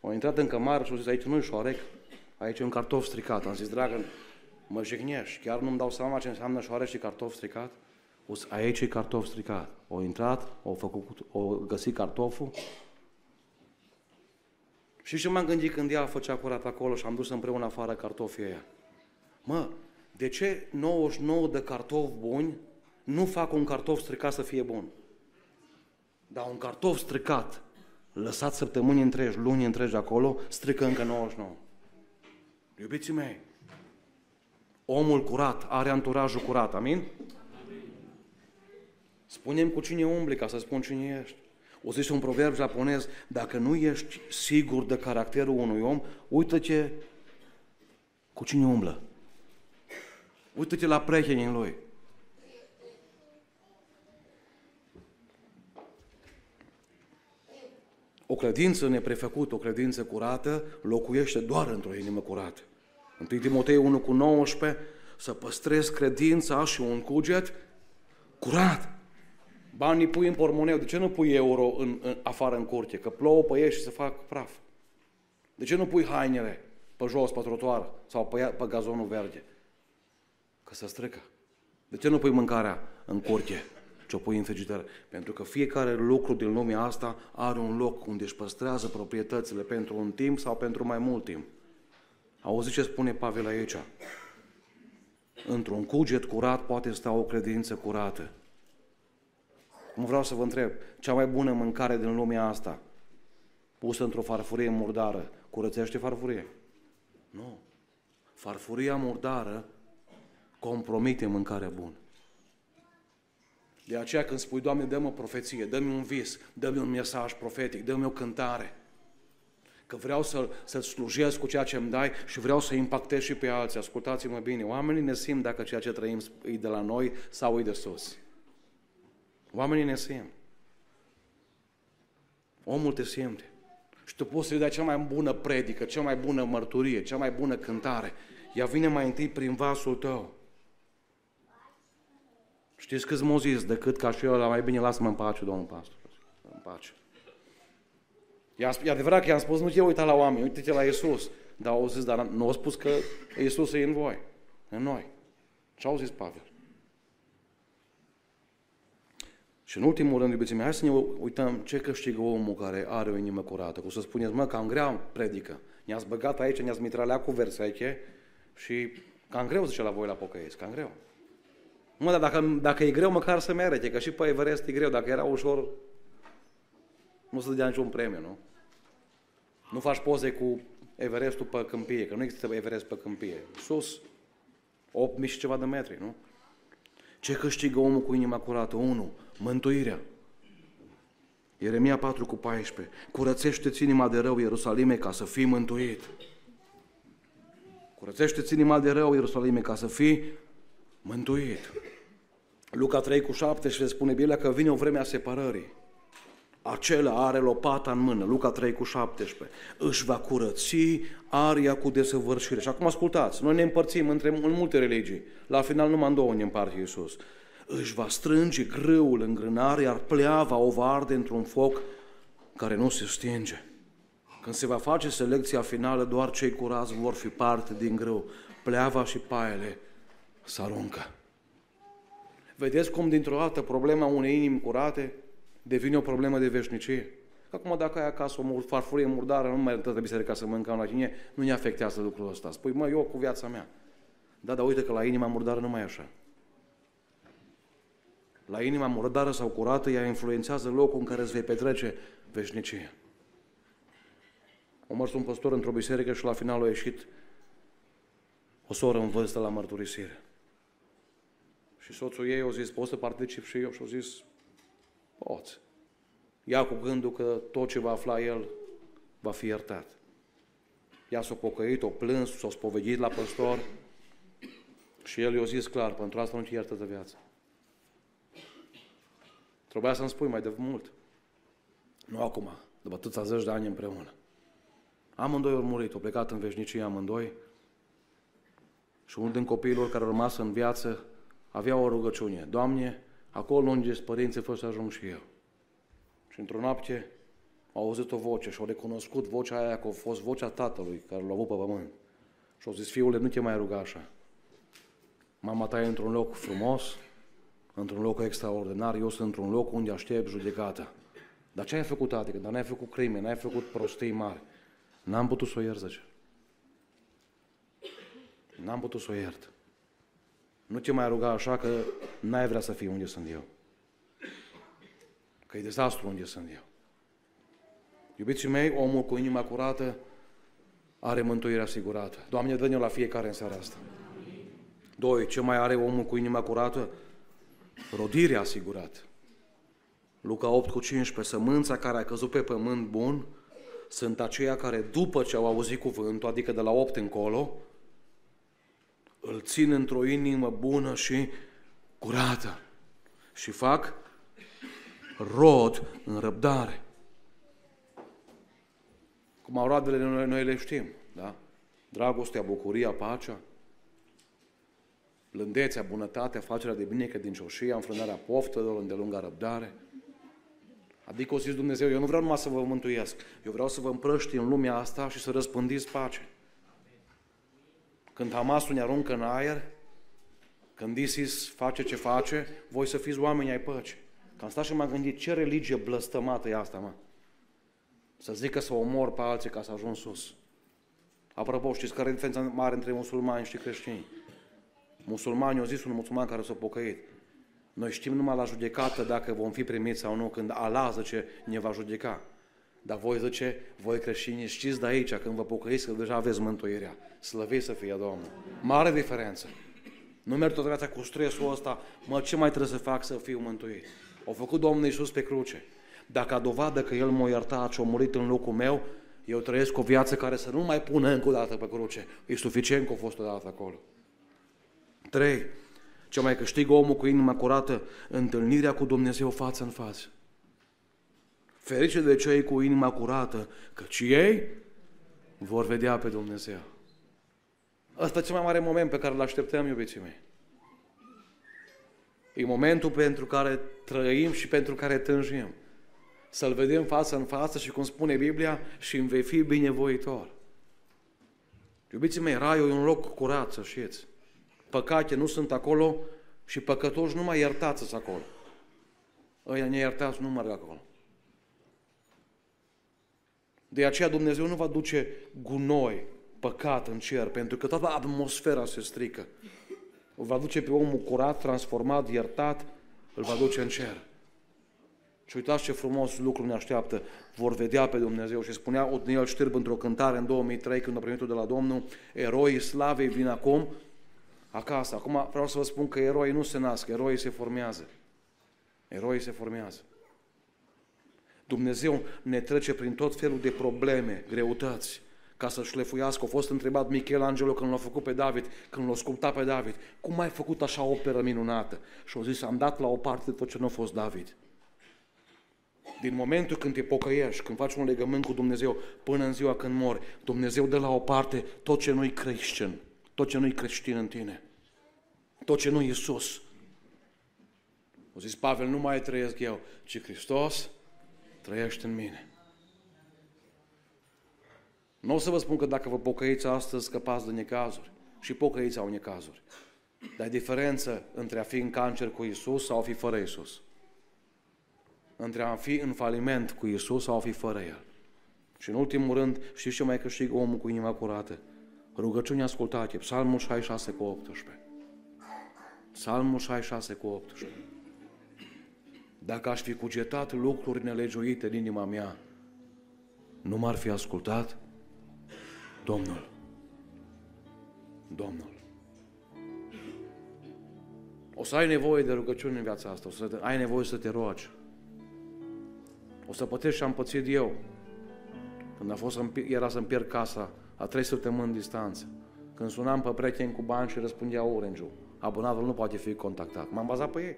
au intrat în cămară și au zis, aici nu-i șoarec, aici e un cartof stricat. Am zis, dragă, mă jignești, chiar nu-mi dau seama ce înseamnă șoarec și cartof stricat? O zis, aici e cartof stricat. Au intrat, au, făcut, au găsit cartoful. Și ce m-am gândit când ea făcea curat acolo și am dus împreună afară cartofii ăia? Mă, de ce 99 de cartofi buni nu fac un cartof stricat să fie bun? Dar un cartof stricat, lăsat săptămâni întregi, luni întregi acolo, strică încă 99. Iubiții mei, omul curat are anturajul curat, amin? Spunem cu cine umbli ca să spun cine ești. O zis un proverb japonez, dacă nu ești sigur de caracterul unui om, uită-te cu cine umblă. Uită-te la prietenii lui. O credință neprefăcută, o credință curată, locuiește doar într-o inimă curată. 1 Timotei 1 cu 19, să păstrezi credința și un cuget curat. Banii pui în pormoneu. De ce nu pui euro în, în, afară în curte? Că plouă pe ei și se fac praf. De ce nu pui hainele pe jos, pe trotuar sau pe, pe gazonul verde? Că se strică. De ce nu pui mâncarea în curte? ce o pui în frigider. Pentru că fiecare lucru din lumea asta are un loc unde își păstrează proprietățile pentru un timp sau pentru mai mult timp. Auzi ce spune Pavel aici? Într-un cuget curat poate sta o credință curată. Cum vreau să vă întreb, cea mai bună mâncare din lumea asta, pusă într-o farfurie murdară, curățește farfurie? Nu. Farfuria murdară compromite mâncarea bună. De aceea când spui, Doamne, dă-mi o profeție, dă-mi un vis, dă-mi un mesaj profetic, dă-mi o cântare, că vreau să, să slujesc cu ceea ce îmi dai și vreau să impactez și pe alții. Ascultați-mă bine, oamenii ne simt dacă ceea ce trăim e de la noi sau e de sus. Oamenii ne simt. Omul te simte. Și tu poți să-i dai cea mai bună predică, cea mai bună mărturie, cea mai bună cântare. Ea vine mai întâi prin vasul tău. Știți câți m zis decât ca și eu, la mai bine lasă-mă în pace, domnul pastor. În pace. E adevărat că i-am spus, nu te uita la oameni, uite-te la Iisus. Dar au zis, dar nu au spus că Iisus e în voi, în noi. Ce au zis Pavel? Și în ultimul rând, iubiții mei, hai să ne uităm ce câștigă omul care are o inimă curată. Cum să spuneți, mă, cam grea predică. Ne-ați băgat aici, ne-ați mitralea cu versete și cam greu, zice la voi la pocăiți, cam greu. Mă, dar dacă, dacă e greu, măcar să merite, că și pe Everest e greu. Dacă era ușor, nu se dea niciun premiu, nu? Nu faci poze cu Everestul pe câmpie, că nu există Everest pe câmpie. Sus, 8.000 și ceva de metri, nu? Ce câștigă omul cu inima curată? Unu, mântuirea. Ieremia 4 cu 14. Curățește-ți inima de rău, Ierusalime, ca să fii mântuit. Curățește-ți inima de rău, Ierusalime, ca să fii mântuit. Luca 3 cu 7 și le spune Biblia că vine o vreme a separării. acela are lopata în mână, Luca 3 cu 17, își va curăți aria cu desăvârșire. Și acum ascultați, noi ne împărțim între în multe religii, la final numai în două ne împarte Iisus. Își va strânge grâul în grânare, iar pleava o va arde într-un foc care nu se stinge. Când se va face selecția finală, doar cei curați vor fi parte din grâu. Pleava și paiele să aruncă. Vedeți cum dintr-o dată problema unei inimi curate devine o problemă de veșnicie. Acum dacă ai acasă o farfurie murdară, nu mai trebuie biserica să mâncăm la tine, nu ne afectează lucrul ăsta. Spui, mă, eu cu viața mea. Da, dar uite că la inima murdară nu mai e așa. La inima murdară sau curată, ea influențează locul în care îți vei petrece veșnicie. Am mers un păstor într-o biserică și la final a ieșit o soră în vârstă la mărturisire. Și soțul ei a zis, pot să particip și eu? Și a zis, poți. Ia cu gândul că tot ce va afla el va fi iertat. Ea s-a pocăit, o plâns, s-a spovedit la păstor și el i-a zis clar, pentru asta nu te iertă de viață. Trebuia să-mi spui mai de mult. Nu acum, după atâția zeci de ani împreună. Amândoi au murit, au plecat în veșnicie amândoi și unul din copiilor care au rămas în viață avea o rugăciune. Doamne, acolo unde ești părinții, fă să ajung și eu. Și într-o noapte a auzit o voce și au recunoscut vocea aia că a fost vocea tatălui care l-a avut pe pământ. Și au zis, fiule, nu te mai ruga așa. Mama ta e într-un loc frumos, într-un loc extraordinar, eu sunt într-un loc unde aștept judecata. Dar ce ai făcut, adică? Dar n-ai făcut crime, n-ai făcut prostii mari. N-am putut să o iert, zice. N-am putut să o iert. Nu te mai ruga așa că n-ai vrea să fii unde sunt eu. Că e dezastru unde sunt eu. Iubiții mei, omul cu inima curată are mântuirea asigurată. Doamne, dă-ne la fiecare în seara asta. Doi, ce mai are omul cu inima curată? Rodirea asigurată. Luca 8 cu 15, sămânța care a căzut pe pământ bun sunt aceia care după ce au auzit cuvântul, adică de la 8 încolo, îl țin într-o inimă bună și curată și fac rod în răbdare. Cum au roadele noi, noi le știm, da? Dragostea, bucuria, pacea, blândețea, bunătatea, facerea de bine, credincioșia, înfrânarea poftelor, îndelunga răbdare. Adică o zis Dumnezeu, eu nu vreau numai să vă mântuiesc, eu vreau să vă împrăști în lumea asta și să răspândiți pace. Când Hamasul ne aruncă în aer, când ISIS face ce face, voi să fiți oameni ai păcii. Că am stat și m-am gândit, ce religie blăstămată e asta, mă? Să zică să omor pe alții ca să ajung sus. Apropo, știți care e diferența mare între musulmani și creștini? Musulmani au zis un musulman care s-a pocăit. Noi știm numai la judecată dacă vom fi primiți sau nu, când Allah zice ne va judeca. Dar voi zice, voi creștini, știți de aici, când vă pocăiți, că deja aveți mântuirea. Slăviți să fie Domnul. Mare diferență. Nu merg tot viața cu stresul ăsta, mă, ce mai trebuie să fac să fiu mântuit? Au făcut Domnul Iisus pe cruce. Dacă a dovadă că El m-a iertat și a murit în locul meu, eu trăiesc o viață care să nu mai pună încă o dată pe cruce. E suficient că a fost o dată acolo. 3. Ce mai câștigă omul cu inima curată? Întâlnirea cu Dumnezeu față în față. Ferice de cei cu inima curată, căci ei vor vedea pe Dumnezeu. Asta e cel mai mare moment pe care îl așteptăm, iubiții mei. E momentul pentru care trăim și pentru care tânjim. Să-L vedem față în față și, cum spune Biblia, și îmi vei fi binevoitor. Iubiții mei, raiul e un loc curat, să știți. Păcate nu sunt acolo și păcătoși nu mai iertați acolo. Ăia neiertați nu merg acolo. De aceea Dumnezeu nu va duce gunoi, păcat în cer, pentru că toată atmosfera se strică. Îl va duce pe omul curat, transformat, iertat, îl va duce în cer. Și uitați ce frumos lucru ne așteaptă. Vor vedea pe Dumnezeu. Și spunea Otniel Știrb într-o cântare în 2003, când a primit de la Domnul, eroii slavei vin acum acasă. Acum vreau să vă spun că eroii nu se nasc, eroii se formează. Eroii se formează. Dumnezeu ne trece prin tot felul de probleme, greutăți, ca să șlefuiască. A fost întrebat Michelangelo când l-a făcut pe David, când l-a sculptat pe David, cum ai făcut așa o operă minunată? Și a zis, am dat la o parte tot ce nu a fost David. Din momentul când te pocăiești, când faci un legământ cu Dumnezeu, până în ziua când mori, Dumnezeu dă la o parte tot ce nu-i creștin, tot ce nu-i creștin în tine, tot ce nu-i Iisus. O zis Pavel, nu mai trăiesc eu, ci Hristos trăiește în mine. Nu o să vă spun că dacă vă pocăiți astăzi, scăpați de necazuri. Și pocăiți au necazuri. Dar e diferență între a fi în cancer cu Isus sau a fi fără Isus. Între a fi în faliment cu Isus sau a fi fără El. Și în ultimul rând, știți ce mai câștigă omul cu inima curată? Rugăciuni ascultate, Psalmul 66 cu 18. Psalmul 66 cu 18. Dacă aș fi cugetat lucruri nelegiuite în inima mea, nu m-ar fi ascultat Domnul. Domnul. O să ai nevoie de rugăciuni în viața asta, o să ai nevoie să te rogi. O să pătești și am pățit eu. Când a fost, era să-mi pierd casa, a trei săptămâni distanță. Când sunam pe prieteni cu bani și răspundea orange Abonatul nu poate fi contactat. M-am bazat pe ei.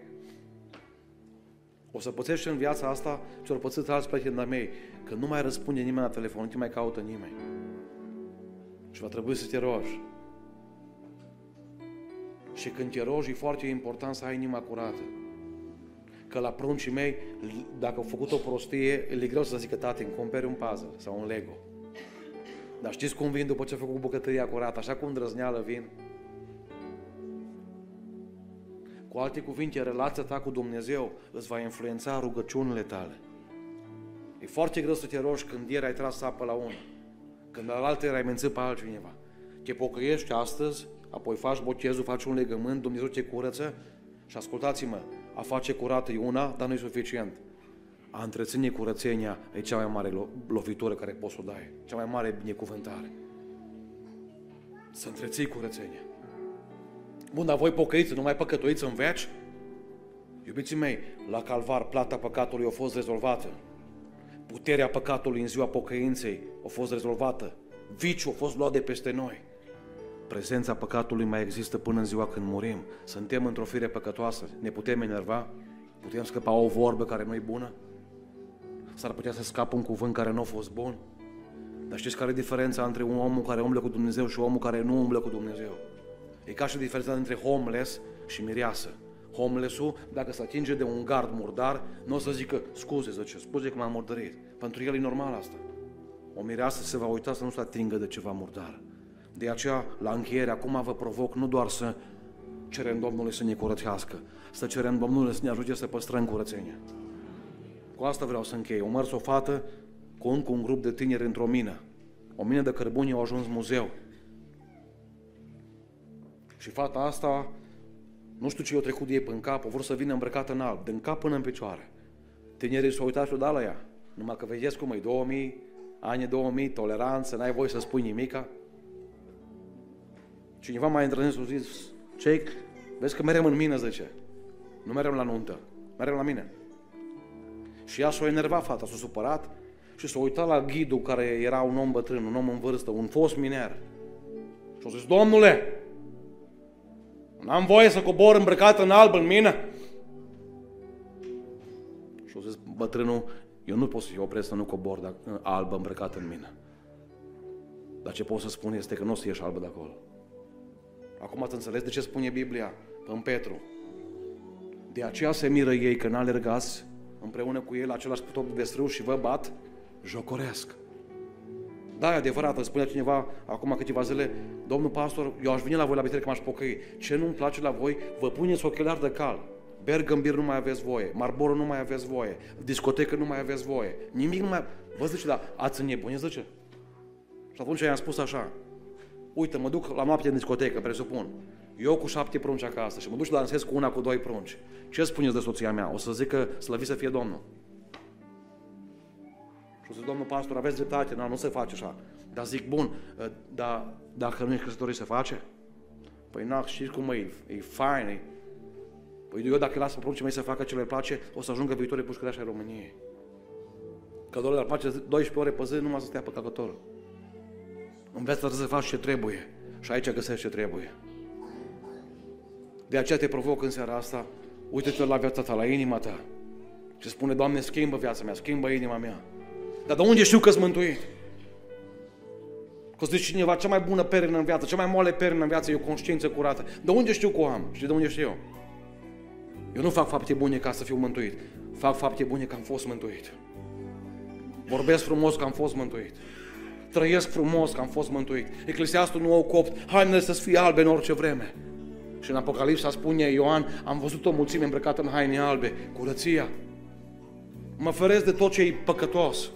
O să pățești în viața asta ce au pățit alți prieteni de mei, că nu mai răspunde nimeni la telefon, nu te mai caută nimeni. Și va trebui să te rogi. Și când te rogi, e foarte important să ai inima curată. Că la pruncii mei, dacă au făcut o prostie, le greu să zică, tate, îmi cumperi un puzzle sau un Lego. Dar știți cum vin după ce a făcut bucătăria curată? Așa cum îndrăzneală vin. Cu alte cuvinte, relația ta cu Dumnezeu îți va influența rugăciunile tale. E foarte greu să te rogi când ieri ai tras apă la unul, când la altă ai mențit pe altcineva. Te pocăiești astăzi, apoi faci botezul, faci un legământ, Dumnezeu te curăță și ascultați-mă, a face curată e una, dar nu e suficient. A întreține curățenia e cea mai mare lovitură care poți să o dai, cea mai mare binecuvântare. Să întreții curățenia. Bun, dar voi pocăiți, nu mai păcătuiți în veci? Iubiții mei, la calvar plata păcatului a fost rezolvată. Puterea păcatului în ziua pocăinței a fost rezolvată. Viciul a fost luat de peste noi. Prezența păcatului mai există până în ziua când murim. Suntem într-o fire păcătoasă. Ne putem enerva? Putem scăpa o vorbă care nu e bună? S-ar putea să scapă un cuvânt care nu a fost bun? Dar știți care e diferența între un om care umblă cu Dumnezeu și omul care nu umblă cu Dumnezeu? E ca și diferența între homeless și mireasă. Homeless-ul, dacă se atinge de un gard murdar, nu o să zică, scuze, zice, scuze că m-am murdărit. Pentru el e normal asta. O mireasă se va uita să nu se atingă de ceva murdar. De aceea, la încheiere, acum vă provoc nu doar să cerem Domnului să ne curățească, să cerem Domnului să ne ajute să păstrăm curățenia. Cu asta vreau să închei. O mărs o fată cu încă un grup de tineri într-o mină. O mină de cărbuni au ajuns muzeu. Și fata asta, nu știu ce i-a trecut de ei în cap, o vor să vină îmbrăcată în alb, din cap până în picioare. Tinerii s-au uitat și dat la ea. Numai că vedeți cum e, 2000, ani 2000, toleranță, n-ai voie să spui nimica. Cineva mai întâlnit și a zis, ce vezi că merem în mine, zice. Nu merem la nuntă, merem la mine. Și ea s-a enervat fata, s-a supărat și s-a uitat la ghidul care era un om bătrân, un om în vârstă, un fost miner. Și a zis, domnule, N-am voie să cobor îmbrăcat în alb în mine. Și a zis bătrânul, eu nu pot să fiu opresc să nu cobor dar, albă îmbrăcat în mine. Dar ce pot să spun este că nu o să ieși albă de acolo. Acum ați înțeles de ce spune Biblia în Petru. De aceea se miră ei că n-alergați împreună cu el același top de strâu și vă bat, jocoresc. Da, e adevărat, îmi spunea cineva acum câteva zile, domnul pastor, eu aș veni la voi la biserică, m-aș pocăi. Ce nu-mi place la voi, vă puneți ochelari de cal. Bergambir nu mai aveți voie, Marlboro nu mai aveți voie, discotecă nu mai aveți voie, nimic nu mai... Vă zice, da, ați înnebunit, zice? Și atunci i-am spus așa, uite, mă duc la noapte în discotecă, presupun. Eu cu șapte prunci acasă și mă duc și dansez cu una, cu doi prunci. Ce spuneți de soția mea? O să zic că slăvit să fie Domnul. Și o să zic, domnul pastor, aveți dreptate, nu, nu se face așa. Dar zic, bun, ă, dar dacă nu ești căsătorit, se face? Păi nu, știți cum e, e fain, e... Păi eu dacă las pe pruncii mei să facă ce le place, o să ajungă viitorii pușcăreași ai României. Că doar le place 12 ore pe zi, numai să stea pe căcător. Înveți să faci ce trebuie. Și aici găsești ce trebuie. De aceea te provoc în seara asta, uite-te la viața ta, la inima ta. Și Și spune, Doamne, schimbă viața mea, schimbă inima mea. Dar de unde știu că sunt mântuit? Că zice cineva, cea mai bună perină în viață, cea mai moale perină în viață e o conștiință curată. De unde știu că o am? Și de unde știu eu? Eu nu fac fapte bune ca să fiu mântuit. Fac fapte bune că am fost mântuit. Vorbesc frumos că am fost mântuit. Trăiesc frumos că am fost mântuit. Eclesiastul nu au copt, hainele să fie albe în orice vreme. Și în Apocalipsa spune Ioan, am văzut o mulțime îmbrăcată în haine albe, curăția. Mă feresc de tot ce e păcătos.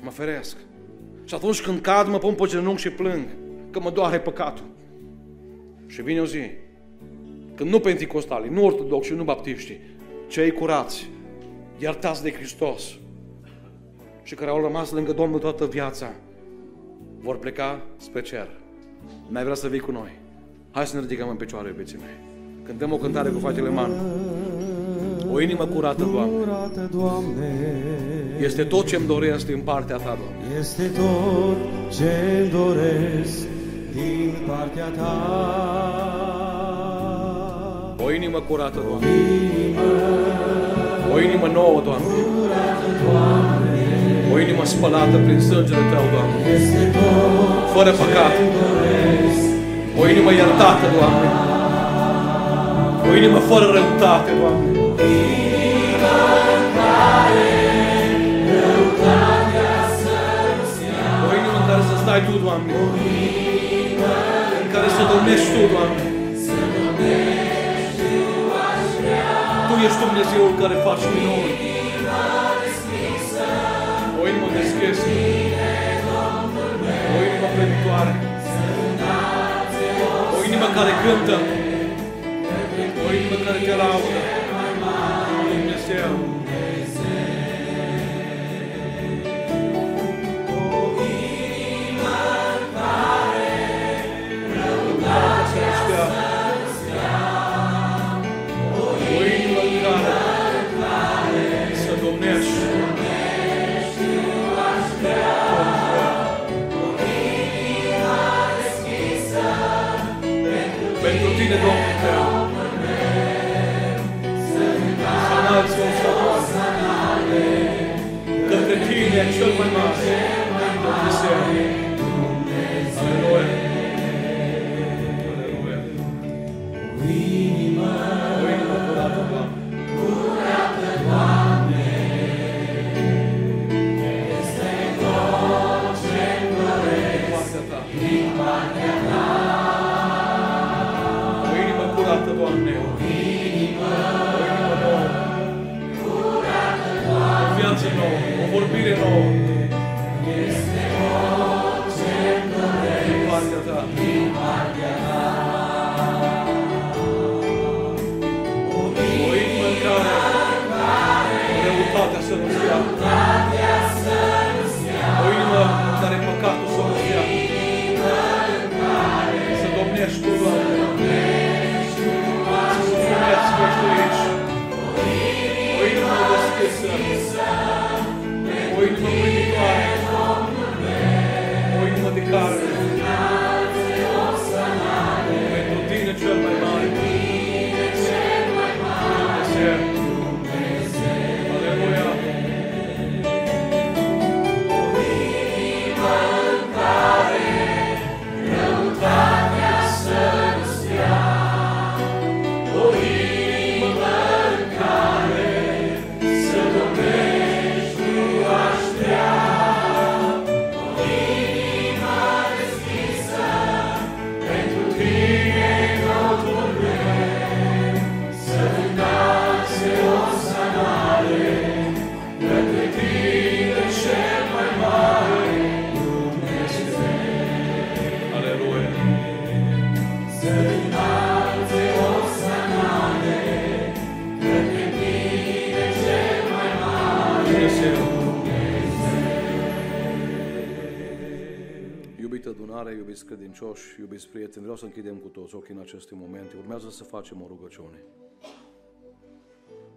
Mă feresc. Și atunci când cad, mă pun pe genunchi și plâng, că mă doare păcatul. Și vine o zi, când nu penticostali, nu ortodoxi și nu baptiști, cei curați, iertați de Hristos și care au rămas lângă Domnul toată viața, vor pleca spre cer. Mai vrea să vii cu noi. Hai să ne ridicăm în picioare, iubiții mei. Cântăm o cântare cu fratele Man. O inimă curată, Doamne. Curată, Doamne. Este tot ce-mi doresc din partea Ta, Doamne. Este tot ce doresc din partea Ta. O inimă curată, Doamne. O inimă nouă, Doamne. O inimă spălată prin sângele Tău, Doamne. Este tot Fără păcat. O inimă iertată, Doamne. O inimă fără răutate, Doamne. O inimă în care să stai Tu, Doamne. În care să domnești Tu, Doamne. Tu ești Dumnezeul care faci minuni. O inimă deschisă. O inimă plătitoare. O inimă care cântă. O inimă care te laudă. Dumnezeu. Pentru tine, Domnul tău. Să înalți un șapte. Către tine, cel mai mare. Dumnezeu. Aleluia. Aleluia. Nouă. O credincioși, iubiți prieteni, vreau să închidem cu toți ochii în aceste momente. Urmează să facem o rugăciune.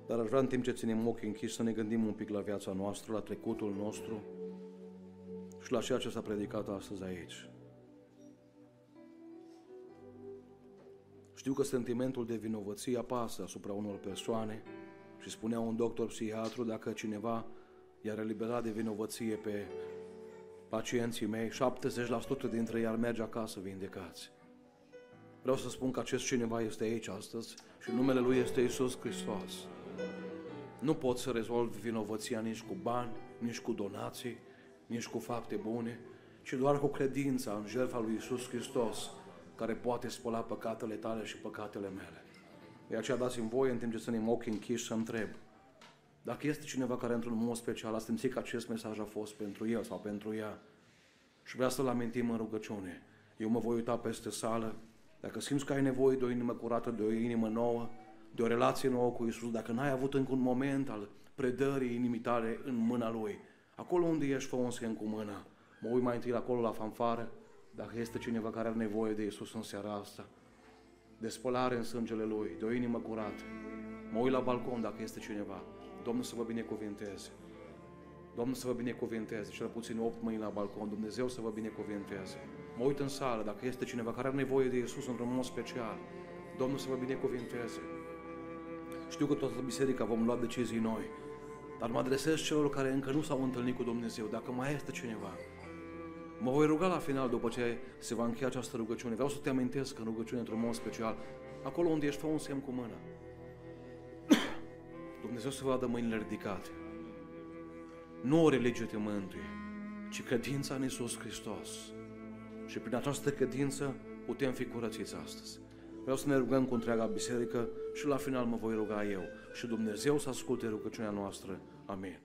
Dar aș vrea în timp ce ținem ochii închiși să ne gândim un pic la viața noastră, la trecutul nostru și la ceea ce s-a predicat astăzi aici. Știu că sentimentul de vinovăție apasă asupra unor persoane Și spunea un doctor psihiatru, dacă cineva i-ar elibera de vinovăție pe pacienții mei, 70% dintre ei ar merge acasă vindecați. Vreau să spun că acest cineva este aici astăzi și numele lui este Isus Hristos. Nu pot să rezolv vinovăția nici cu bani, nici cu donații, nici cu fapte bune, ci doar cu credința în jertfa lui Isus Hristos, care poate spăla păcatele tale și păcatele mele. De aceea dați-mi voie, în timp ce suntem ochii închiși, să întreb. Dacă este cineva care, într-un mod special, a simțit că acest mesaj a fost pentru el sau pentru ea și vrea să-l amintim în rugăciune, eu mă voi uita peste sală. Dacă simți că ai nevoie de o inimă curată, de o inimă nouă, de o relație nouă cu Isus, dacă n-ai avut încă un moment al predării inimii tale în mâna Lui, acolo unde ești, fă un semn cu mâna. Mă uit mai întâi acolo la fanfară, dacă este cineva care are nevoie de Isus în seara asta, de spălare în sângele Lui, de o inimă curată. Mă uit la balcon dacă este cineva. Domnul să vă binecuvinteze. Domnul să vă binecuvinteze. Cel puțin 8 mâini la balcon. Dumnezeu să vă binecuvinteze. Mă uit în sală dacă este cineva care are nevoie de Isus într-un mod special. Domnul să vă binecuvinteze. Știu că toată biserica vom lua decizii noi, dar mă adresez celor care încă nu s-au întâlnit cu Dumnezeu. Dacă mai este cineva, mă voi ruga la final, după ce se va încheia această rugăciune. Vreau să te amintesc în rugăciune într-un mod special. Acolo unde ești, fă un semn cu mână. Dumnezeu să vadă mâinile ridicate. Nu o religie te mântuie, ci credința în Iisus Hristos. Și prin această credință putem fi curățiți astăzi. Vreau să ne rugăm cu întreaga biserică și la final mă voi ruga eu. Și Dumnezeu să asculte rugăciunea noastră. Amin.